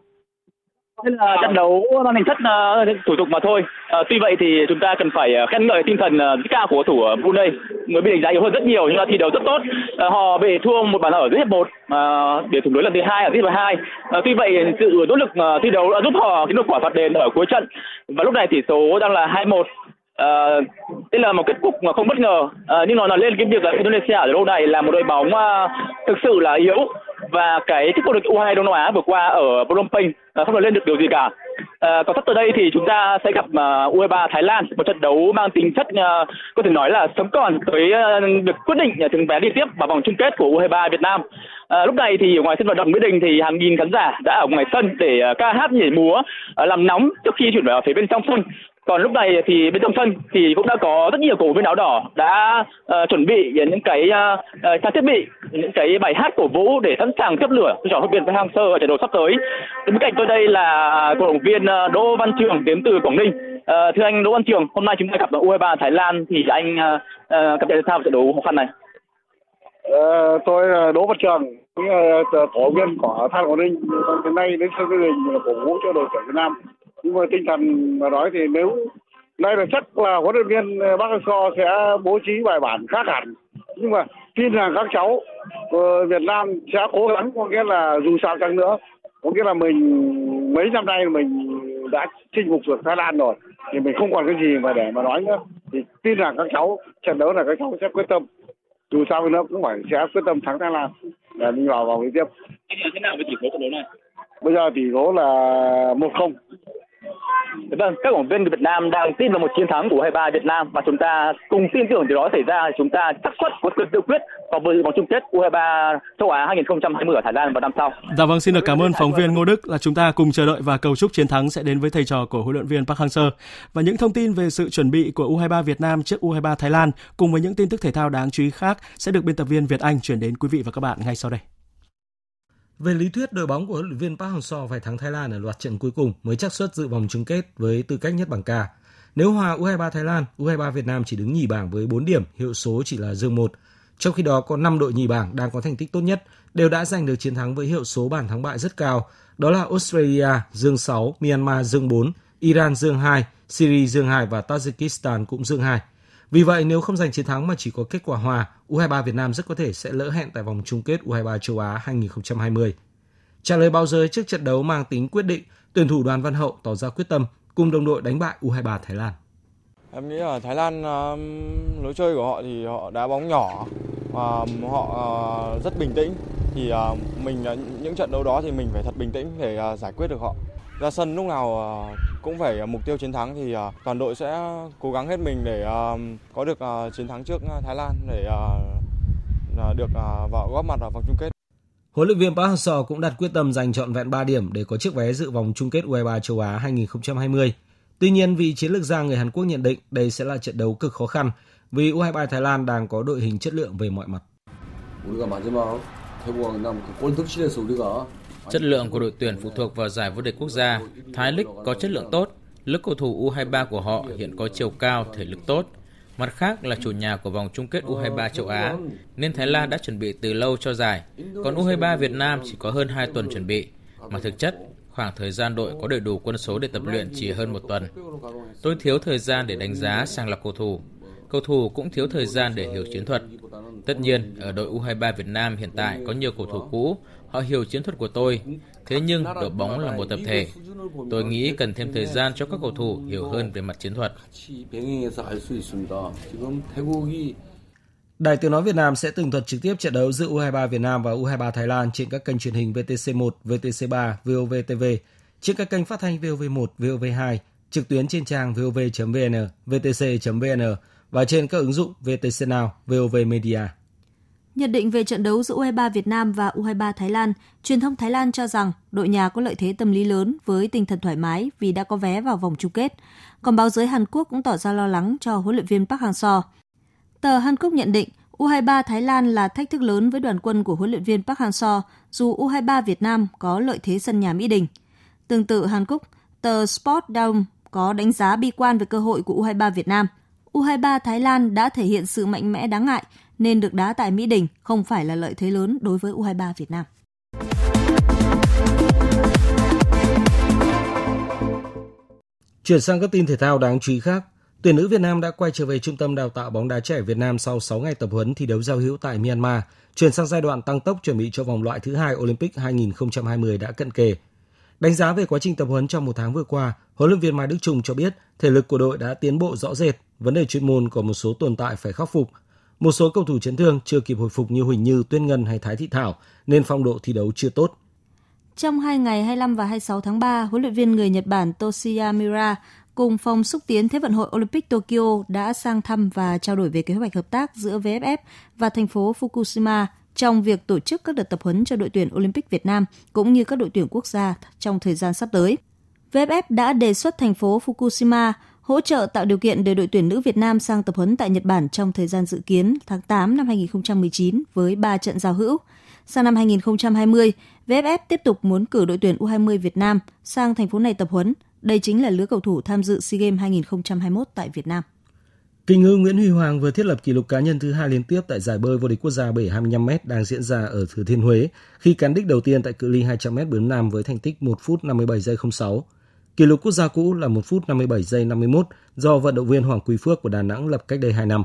là trận đấu mang tính chất uh, thủ tục mà thôi. Uh, tuy vậy thì chúng ta cần phải uh, khen ngợi tinh thần uh, cao của thủ Brunei. Người bị đánh giá yếu hơn rất nhiều nhưng mà thi đấu rất tốt. Họ bị thua một bàn ở dưới hiệp một, để thủng đối lần thứ hai ở dưới hiệp hai. Tuy vậy sự nỗ lực thi đấu đã giúp họ kiếm được quả phạt đền ở cuối trận và lúc này tỷ số đang là 2-1 Ờ, tức đây là một kết cục mà không bất ngờ à, nhưng nó nói lên cái việc là Indonesia ở lâu này là một đội bóng à, thực sự là yếu và cái chức vô địch U2 Đông Nam Á vừa qua ở Phnom Penh à, không được lên được điều gì cả. à, còn sắp tới đây thì chúng ta sẽ gặp à, U23 Thái Lan một trận đấu mang tính chất à, có thể nói là sống còn tới uh, việc quyết định à, từng vé đi tiếp vào vòng chung kết của U23 Việt Nam. À, lúc này thì ngoài sân vận động Mỹ Đình thì hàng nghìn khán giả đã ở ngoài sân để uh, ca hát nhảy múa uh, làm nóng trước khi chuyển vào phía bên trong sân còn lúc này thì bên trong sân thì cũng đã có rất nhiều cổ vũ viên áo đỏ đã uh, chuẩn bị những cái uh, uh, trang thiết bị những cái bài hát cổ vũ để sẵn sàng tiếp lửa cho huấn luyện viên Hang Sơ ở trận đấu sắp tới. Bên cạnh tôi đây là cổ động viên Đỗ Văn Trường đến từ Quảng Ninh. Uh, thưa anh Đỗ Văn Trường hôm nay chúng ta gặp U23 Thái Lan thì anh uh, uh, cập nhật sao trận đấu khó khăn này? Uh, tôi là Đỗ Văn Trường, cổ viên của Than Quảng Ninh. Hôm nay đến sân Mỹ Đình là cổ vũ cho đội tuyển Việt Nam nhưng mà tinh thần mà nói thì nếu nay là chắc là huấn luyện viên Park Hang-seo sẽ bố trí bài bản khác hẳn. Nhưng mà tin rằng các cháu uh, Việt Nam sẽ cố gắng có nghĩa là dù sao chăng nữa có nghĩa là mình mấy năm nay mình đã chinh phục được Thái Lan rồi thì mình không còn cái gì mà để mà nói nữa. Thì tin rằng các cháu trận đấu là các cháu sẽ quyết tâm. Dù sao nữa cũng phải sẽ quyết tâm thắng Thái Lan. Để mình vào vòng kế tiếp. Thế nào với tỷ số trận đấu này? Bây giờ tỷ số là một không Vâng, các cổ động viên Việt Nam đang tin vào một chiến thắng của U23 Việt Nam và chúng ta cùng tin tưởng điều đó xảy ra chúng ta chắc suất có sự tự quyết vào vòng chung kết U23 châu Á 2020 ở Thái Lan vào năm sau. Dạ vâng, xin được cảm ơn phóng viên Ngô Đức là chúng ta cùng chờ đợi và cầu chúc chiến thắng sẽ đến với thầy trò của huấn luyện viên Park Hang-seo. Và những thông tin về sự chuẩn bị của U23 Việt Nam trước U23 Thái Lan cùng với những tin tức thể thao đáng chú ý khác sẽ được biên tập viên Việt Anh chuyển đến quý vị và các bạn ngay sau đây. Về lý thuyết, đội bóng của huấn luyện viên Park Hang-seo phải thắng Thái Lan ở loạt trận cuối cùng mới chắc suất dự vòng chung kết với tư cách nhất bảng K. Nếu hòa U23 Thái Lan, U23 Việt Nam chỉ đứng nhì bảng với 4 điểm, hiệu số chỉ là dương 1. Trong khi đó có 5 đội nhì bảng đang có thành tích tốt nhất đều đã giành được chiến thắng với hiệu số bàn thắng bại rất cao. Đó là Australia dương 6, Myanmar dương 4, Iran dương 2, Syria dương 2 và Tajikistan cũng dương 2. Vì vậy, nếu không giành chiến thắng mà chỉ có kết quả hòa, U23 Việt Nam rất có thể sẽ lỡ hẹn tại vòng chung kết U23 châu Á 2020. Trả lời báo giới trước trận đấu mang tính quyết định, tuyển thủ Đoàn Văn Hậu tỏ ra quyết tâm cùng đồng đội đánh bại U23 Thái Lan. Em nghĩ là Thái Lan um, lối chơi của họ thì họ đá bóng nhỏ và họ uh, rất bình tĩnh thì uh, mình uh, những trận đấu đó thì mình phải thật bình tĩnh để giải quyết được họ ra sân lúc nào cũng phải mục tiêu chiến thắng thì toàn đội sẽ cố gắng hết mình để có được chiến thắng trước Thái Lan để được vào góp mặt vào vòng chung kết. Huấn luyện viên Park Hang-seo cũng đặt quyết tâm giành trọn vẹn 3 điểm để có chiếc vé dự vòng chung kết U23 châu Á 2020. Tuy nhiên, vị chiến lược gia người Hàn Quốc nhận định đây sẽ là trận đấu cực khó khăn vì U23 Thái Lan đang có đội hình chất lượng về mọi mặt. Chất lượng của đội tuyển phụ thuộc vào giải vô địch quốc gia. Thái League có chất lượng tốt. Lớp cầu thủ U23 của họ hiện có chiều cao, thể lực tốt. Mặt khác là chủ nhà của vòng chung kết U23 châu Á, nên Thái Lan đã chuẩn bị từ lâu cho giải. Còn U23 Việt Nam chỉ có hơn 2 tuần chuẩn bị. Mà thực chất, khoảng thời gian đội có đầy đủ quân số để tập luyện chỉ hơn một tuần. Tôi thiếu thời gian để đánh giá sàng lọc cầu thủ. Cầu thủ cũng thiếu thời gian để hiểu chiến thuật. Tất nhiên, ở đội U23 Việt Nam hiện tại có nhiều cầu thủ cũ, họ hiểu chiến thuật của tôi. Thế nhưng đội bóng là một tập thể. Tôi nghĩ cần thêm thời gian cho các cầu thủ hiểu hơn về mặt chiến thuật. Đài Tiếng Nói Việt Nam sẽ tường thuật trực tiếp trận đấu giữa U23 Việt Nam và U23 Thái Lan trên các kênh truyền hình VTC1, VTC3, VOV-TV, trên các kênh phát thanh VOV1, VOV2, trực tuyến trên trang vov.vn, vtc.vn và trên các ứng dụng VTC Now, VOV Media. Nhận định về trận đấu giữa U23 Việt Nam và U23 Thái Lan, truyền thông Thái Lan cho rằng đội nhà có lợi thế tâm lý lớn với tinh thần thoải mái vì đã có vé vào vòng chung kết. Còn báo giới Hàn Quốc cũng tỏ ra lo lắng cho huấn luyện viên Park Hang-seo. Tờ Hàn Quốc nhận định U23 Thái Lan là thách thức lớn với đoàn quân của huấn luyện viên Park Hang-seo dù U23 Việt Nam có lợi thế sân nhà Mỹ Đình. Tương tự Hàn Quốc, tờ Sport Dome có đánh giá bi quan về cơ hội của U23 Việt Nam. U23 Thái Lan đã thể hiện sự mạnh mẽ đáng ngại nên được đá tại Mỹ Đình không phải là lợi thế lớn đối với U23 Việt Nam. Chuyển sang các tin thể thao đáng chú ý khác. Tuyển nữ Việt Nam đã quay trở về Trung tâm Đào tạo bóng đá trẻ Việt Nam sau 6 ngày tập huấn thi đấu giao hữu tại Myanmar, chuyển sang giai đoạn tăng tốc chuẩn bị cho vòng loại thứ hai Olympic 2020 đã cận kề. Đánh giá về quá trình tập huấn trong một tháng vừa qua, huấn luyện viên Mai Đức Trung cho biết thể lực của đội đã tiến bộ rõ rệt, vấn đề chuyên môn có một số tồn tại phải khắc phục. Một số cầu thủ chấn thương chưa kịp hồi phục như Huỳnh Như, Tuyên Ngân hay Thái Thị Thảo nên phong độ thi đấu chưa tốt. Trong hai ngày 25 và 26 tháng 3, huấn luyện viên người Nhật Bản Toshiya Miura cùng phòng xúc tiến Thế vận hội Olympic Tokyo đã sang thăm và trao đổi về kế hoạch hợp tác giữa VFF và thành phố Fukushima trong việc tổ chức các đợt tập huấn cho đội tuyển Olympic Việt Nam cũng như các đội tuyển quốc gia trong thời gian sắp tới. VFF đã đề xuất thành phố Fukushima hỗ trợ tạo điều kiện để đội tuyển nữ Việt Nam sang tập huấn tại Nhật Bản trong thời gian dự kiến tháng 8 năm 2019 với 3 trận giao hữu. Sang năm 2020, VFF tiếp tục muốn cử đội tuyển U20 Việt Nam sang thành phố này tập huấn. Đây chính là lứa cầu thủ tham dự SEA Games 2021 tại Việt Nam. Kinh ngư Nguyễn Huy Hoàng vừa thiết lập kỷ lục cá nhân thứ hai liên tiếp tại giải bơi vô địch quốc gia bể 25m đang diễn ra ở Thừa Thiên Huế khi cán đích đầu tiên tại cự ly 200m bướm nam với thành tích 1 phút 57 giây 06. Kỷ lục quốc gia cũ là 1 phút 57 giây 51 do vận động viên Hoàng Quý Phước của Đà Nẵng lập cách đây 2 năm.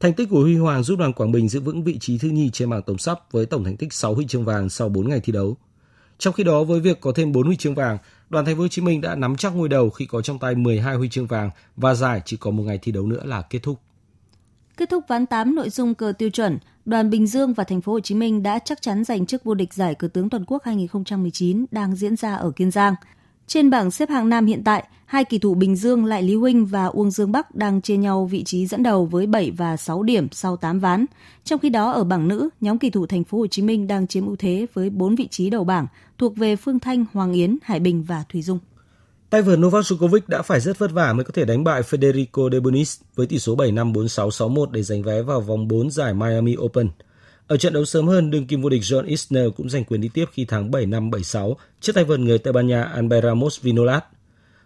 Thành tích của Huy Hoàng giúp đoàn Quảng Bình giữ vững vị trí thứ nhì trên bảng tổng sắp với tổng thành tích 6 huy chương vàng sau 4 ngày thi đấu. Trong khi đó với việc có thêm 4 huy chương vàng, đoàn Thành phố Hồ Chí Minh đã nắm chắc ngôi đầu khi có trong tay 12 huy chương vàng và giải chỉ có một ngày thi đấu nữa là kết thúc. Kết thúc ván 8 nội dung cờ tiêu chuẩn, đoàn Bình Dương và Thành phố Hồ Chí Minh đã chắc chắn giành chức vô địch giải cờ tướng toàn quốc 2019 đang diễn ra ở Kiên Giang. Trên bảng xếp hạng nam hiện tại, hai kỳ thủ Bình Dương Lại Lý Huynh và Uông Dương Bắc đang chia nhau vị trí dẫn đầu với 7 và 6 điểm sau 8 ván. Trong khi đó ở bảng nữ, nhóm kỳ thủ Thành phố Hồ Chí Minh đang chiếm ưu thế với 4 vị trí đầu bảng thuộc về Phương Thanh, Hoàng Yến, Hải Bình và Thùy Dung. Tay vợt Novak Djokovic đã phải rất vất vả mới có thể đánh bại Federico De Bonis với tỷ số 7-5 4-6 6-1 để giành vé vào vòng 4 giải Miami Open. Ở trận đấu sớm hơn, đương kim vô địch John Isner cũng giành quyền đi tiếp khi thắng 7-5 7-6 trước tay vợt người Tây Ban Nha Albert Ramos Vinolas.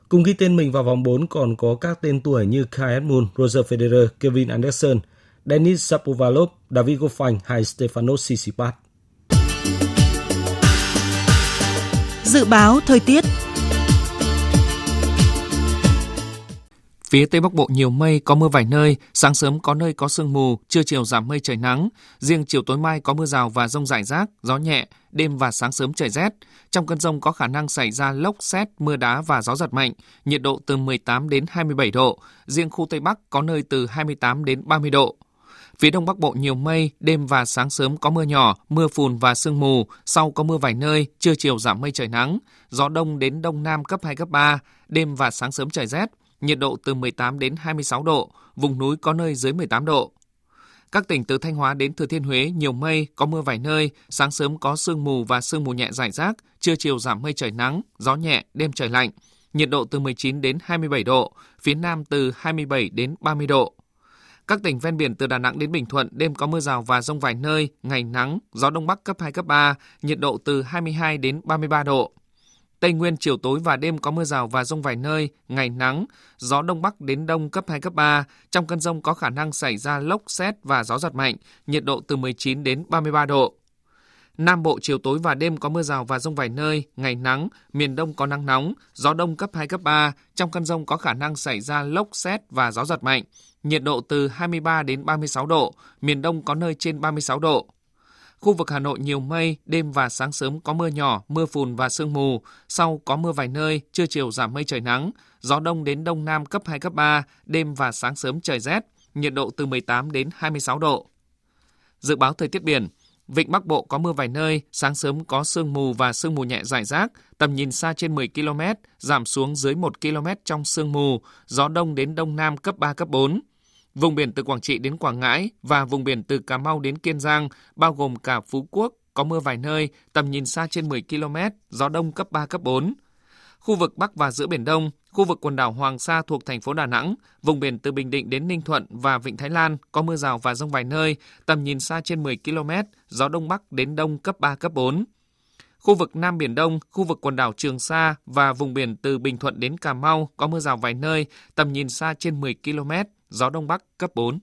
Cùng ghi tên mình vào vòng 4 còn có các tên tuổi như Kai Edmund, Roger Federer, Kevin Anderson, Denis Shapovalov, David Goffin hay Stefanos Tsitsipas. Dự báo thời tiết Phía Tây Bắc Bộ nhiều mây, có mưa vài nơi, sáng sớm có nơi có sương mù, trưa chiều giảm mây trời nắng. Riêng chiều tối mai có mưa rào và rông rải rác, gió nhẹ, đêm và sáng sớm trời rét. Trong cơn rông có khả năng xảy ra lốc xét, mưa đá và gió giật mạnh, nhiệt độ từ 18 đến 27 độ. Riêng khu Tây Bắc có nơi từ 28 đến 30 độ. Phía Đông Bắc Bộ nhiều mây, đêm và sáng sớm có mưa nhỏ, mưa phùn và sương mù, sau có mưa vài nơi, trưa chiều giảm mây trời nắng, gió đông đến đông nam cấp 2, cấp 3, đêm và sáng sớm trời rét, nhiệt độ từ 18 đến 26 độ, vùng núi có nơi dưới 18 độ. Các tỉnh từ Thanh Hóa đến Thừa Thiên Huế nhiều mây, có mưa vài nơi, sáng sớm có sương mù và sương mù nhẹ rải rác, trưa chiều giảm mây trời nắng, gió nhẹ, đêm trời lạnh. Nhiệt độ từ 19 đến 27 độ, phía Nam từ 27 đến 30 độ. Các tỉnh ven biển từ Đà Nẵng đến Bình Thuận đêm có mưa rào và rông vài nơi, ngày nắng, gió đông bắc cấp 2 cấp 3, nhiệt độ từ 22 đến 33 độ. Tây Nguyên chiều tối và đêm có mưa rào và rông vài nơi, ngày nắng, gió đông bắc đến đông cấp 2 cấp 3, trong cơn rông có khả năng xảy ra lốc xét và gió giật mạnh, nhiệt độ từ 19 đến 33 độ. Nam Bộ chiều tối và đêm có mưa rào và rông vài nơi, ngày nắng, miền Đông có nắng nóng, gió đông cấp 2 cấp 3, trong cơn rông có khả năng xảy ra lốc xét và gió giật mạnh, nhiệt độ từ 23 đến 36 độ, miền Đông có nơi trên 36 độ. Khu vực Hà Nội nhiều mây, đêm và sáng sớm có mưa nhỏ, mưa phùn và sương mù, sau có mưa vài nơi, trưa chiều giảm mây trời nắng, gió đông đến đông nam cấp 2 cấp 3, đêm và sáng sớm trời rét, nhiệt độ từ 18 đến 26 độ. Dự báo thời tiết biển, Vịnh Bắc Bộ có mưa vài nơi, sáng sớm có sương mù và sương mù nhẹ rải rác, tầm nhìn xa trên 10 km, giảm xuống dưới 1 km trong sương mù, gió đông đến đông nam cấp 3, cấp 4. Vùng biển từ Quảng Trị đến Quảng Ngãi và vùng biển từ Cà Mau đến Kiên Giang, bao gồm cả Phú Quốc, có mưa vài nơi, tầm nhìn xa trên 10 km, gió đông cấp 3, cấp 4. Khu vực Bắc và giữa Biển Đông, khu vực quần đảo Hoàng Sa thuộc thành phố Đà Nẵng, vùng biển từ Bình Định đến Ninh Thuận và Vịnh Thái Lan có mưa rào và rông vài nơi, tầm nhìn xa trên 10 km, gió Đông Bắc đến Đông cấp 3, cấp 4. Khu vực Nam Biển Đông, khu vực quần đảo Trường Sa và vùng biển từ Bình Thuận đến Cà Mau có mưa rào vài nơi, tầm nhìn xa trên 10 km, gió Đông Bắc cấp 4.